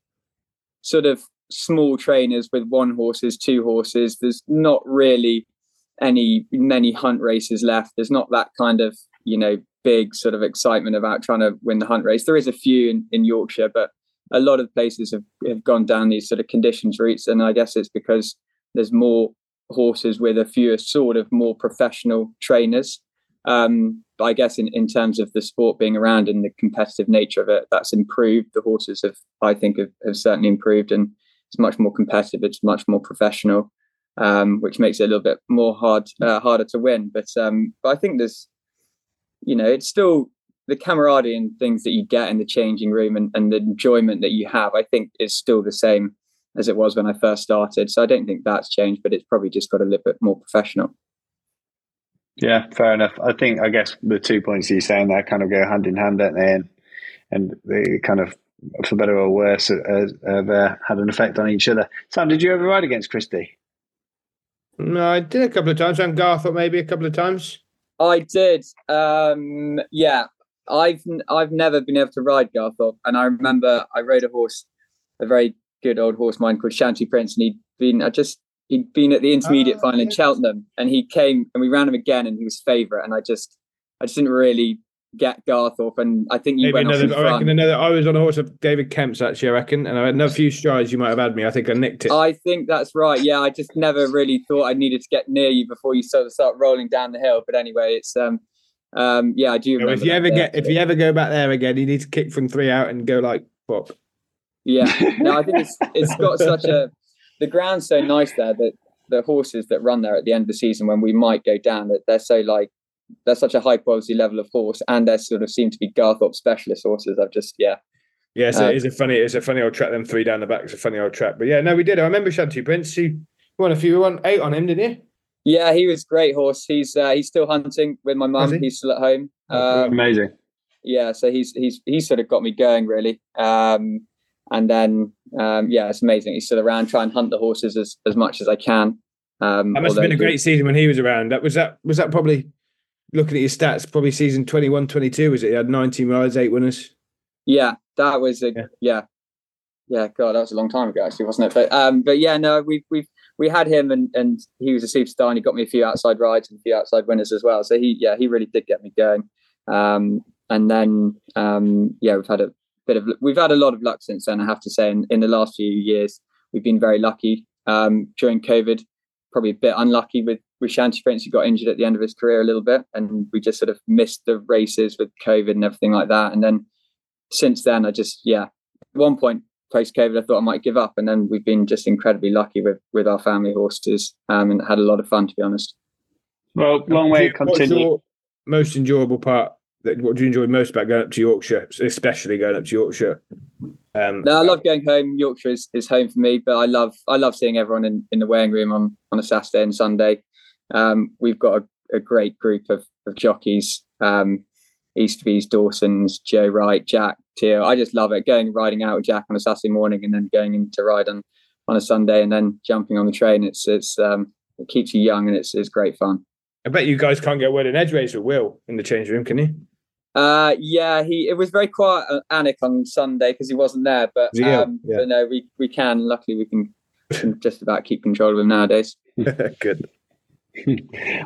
[SPEAKER 14] sort of small trainers with one horses, two horses. There's not really any many hunt races left. There's not that kind of you know big sort of excitement about trying to win the hunt race. There is a few in, in Yorkshire, but a lot of places have, have gone down these sort of conditions routes, and I guess it's because there's more horses with a fewer sort of more professional trainers. Um, I guess in, in terms of the sport being around and the competitive nature of it, that's improved. The horses have, I think, have, have certainly improved, and it's much more competitive. It's much more professional, um, which makes it a little bit more hard, uh, harder to win. But um, but I think there's, you know, it's still the camaraderie and things that you get in the changing room and, and the enjoyment that you have. I think is still the same as it was when I first started. So I don't think that's changed, but it's probably just got a little bit more professional.
[SPEAKER 2] Yeah, fair enough. I think I guess the two points you're saying there kind of go hand in hand, don't they? And, and they kind of, for better or worse, uh, have uh, had an effect on each other. Sam, did you ever ride against Christie?
[SPEAKER 3] No, I did a couple of times. And Garthorpe maybe a couple of times.
[SPEAKER 14] I did. Um, yeah, I've I've never been able to ride Garthorpe, and I remember I rode a horse, a very good old horse of mine called Shanty Prince, and he'd been I just he'd been at the intermediate final in Cheltenham, and he came and we ran him again, and he was favourite, and I just I just didn't really get Garthorpe, and I think you
[SPEAKER 3] Maybe
[SPEAKER 14] went off in
[SPEAKER 3] another. I reckon another. I was on a horse of David Kemp's actually. I reckon, and I had another few strides you might have had me. I think I nicked it.
[SPEAKER 14] I think that's right. Yeah, I just never really thought I needed to get near you before you sort of start rolling down the hill. But anyway, it's um, um, yeah, I do remember.
[SPEAKER 3] if you ever
[SPEAKER 14] day,
[SPEAKER 3] get, if you ever go back there again, you need to kick from three out and go like pop.
[SPEAKER 14] Yeah, no, I think it's it's got such a the ground's so nice there that the horses that run there at the end of the season when we might go down that they're so like they're such a high quality level of horse and they sort of seem to be Garthorpe specialist horses. I've just yeah.
[SPEAKER 3] Yeah, so
[SPEAKER 14] Um,
[SPEAKER 3] it is a funny, it's a funny old track. Them three down the back, it's a funny old track. But yeah, no, we did. I remember Shanty Prince. You won a few, you won eight on him, didn't you?
[SPEAKER 14] Yeah, he was great horse. He's uh, he's still hunting with my mum.
[SPEAKER 3] He?
[SPEAKER 14] He's still at home.
[SPEAKER 3] Oh,
[SPEAKER 14] Um,
[SPEAKER 2] Amazing.
[SPEAKER 14] yeah, so he's he's he's sort of got me going really. Um, and then um, yeah, it's amazing. He's still around, try and hunt the horses as, as much as I can. Um,
[SPEAKER 3] That must have been a
[SPEAKER 14] he-
[SPEAKER 3] great season when he was around. That was that was that probably looking at your stats, probably season 21, 22, was it? He had 19 rides, eight winners.
[SPEAKER 14] Yeah, that was a yeah. yeah, God, that was a long time ago, actually, wasn't it? But um, but yeah, no, we've we've we had him, and and he was a superstar, and he got me a few outside rides and a few outside winners as well. So he, yeah, he really did get me going. Um, and then um, yeah, we've had a bit of we've had a lot of luck since then. I have to say, in, in the last few years, we've been very lucky. Um, during COVID, probably a bit unlucky with with Shanty Prince, who got injured at the end of his career a little bit, and we just sort of missed the races with COVID and everything like that. And then since then, I just yeah, at one point post COVID, I thought I might give up, and then we've been just incredibly lucky with with our family horses, um, and had a lot of fun to be honest.
[SPEAKER 2] Well, long way to continue.
[SPEAKER 3] most enjoyable part? That what do you enjoy most about going up to Yorkshire, especially going up to Yorkshire? Um,
[SPEAKER 14] No, I love going home. Yorkshire is, is home for me, but I love I love seeing everyone in, in the weighing room on, on a Saturday and Sunday. Um, we've got a, a great group of, of jockeys, um, Easterby's, Dawson's, Joe Wright, Jack, Teal. I just love it going riding out with Jack on a Saturday morning and then going into ride on, on a Sunday and then jumping on the train. It's it's um, it keeps you young and it's it's great fun.
[SPEAKER 3] I bet you guys can't get word in edgeways with Will in the change room, can you?
[SPEAKER 14] Uh, yeah, he it was very quiet at Alnwick on Sunday because he wasn't there. But,
[SPEAKER 3] Was he ill?
[SPEAKER 14] um,
[SPEAKER 3] Yeah.
[SPEAKER 14] but no, we we can. Luckily, we can, can just about keep control of him nowadays.
[SPEAKER 3] Good.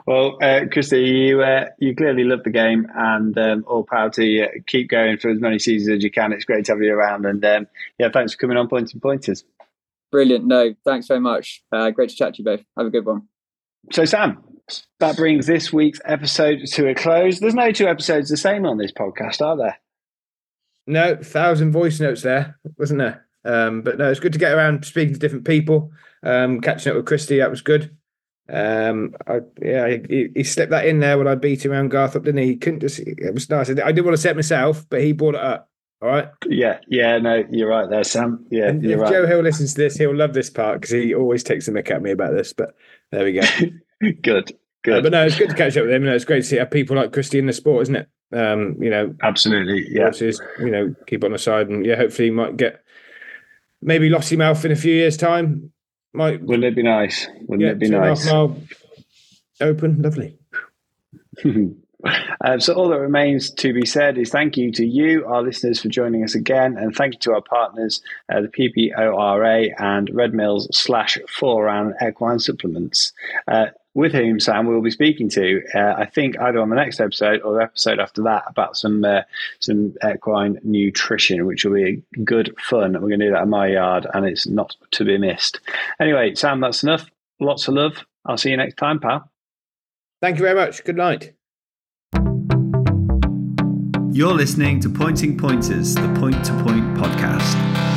[SPEAKER 2] Well, uh, Christie, you uh, you clearly love the game, and um, all power to you. Keep going for as many seasons as you can. It's great to have you around, and um, yeah, thanks for coming on Points and Pointers.
[SPEAKER 14] Brilliant. No, thanks very much. Uh, great to chat to you both. Have a good one.
[SPEAKER 2] So, Sam, that brings this week's episode to a close. There's no two episodes the same on this podcast, are there?
[SPEAKER 3] No, thousand voice notes there, wasn't there? Um, but no, it's good to get around speaking to different people. Um, catching up with Christie, that was good. Um, I, yeah, he, he slipped that in there when I beat him around Garthorpe, didn't he? He couldn't just. It was nice. I didn't want to set myself, but he brought it up. All right.
[SPEAKER 2] Yeah, yeah, no, you're right there, Sam. Yeah,
[SPEAKER 3] And
[SPEAKER 2] you're
[SPEAKER 3] if
[SPEAKER 2] right.
[SPEAKER 3] Joe Hill listens to this, he'll love this part because he always takes a mick at me about this. But there we go.
[SPEAKER 2] good, good.
[SPEAKER 3] Uh, but no, it's good to catch up with him. You know, it's great to see people like Christie in the sport, isn't it? Um, you know,
[SPEAKER 2] absolutely. Yeah.
[SPEAKER 3] Horses, you know, keep on the side, and yeah, hopefully, he might get maybe Lossy Mouth in a few years' time. Might
[SPEAKER 2] wouldn't it be nice? Wouldn't
[SPEAKER 3] yeah,
[SPEAKER 2] it be
[SPEAKER 3] two and a half
[SPEAKER 2] nice?
[SPEAKER 3] open, lovely.
[SPEAKER 2] Um, so all that remains to be said is thank you to you, our listeners, for joining us again, and thank you to our partners, uh, the PPORA and Red Mills slash Foran Equine Supplements, uh, with whom Sam will be speaking to. Uh, I think either on the next episode or the episode after that about some uh, some equine nutrition, which will be good fun. We're going to do that in my yard, and it's not to be missed. Anyway, Sam, that's enough. Lots of love. I'll see you next time, pal.
[SPEAKER 3] Thank you very much. Good night.
[SPEAKER 1] You're listening to Pointing Pointers, the Point to Point podcast.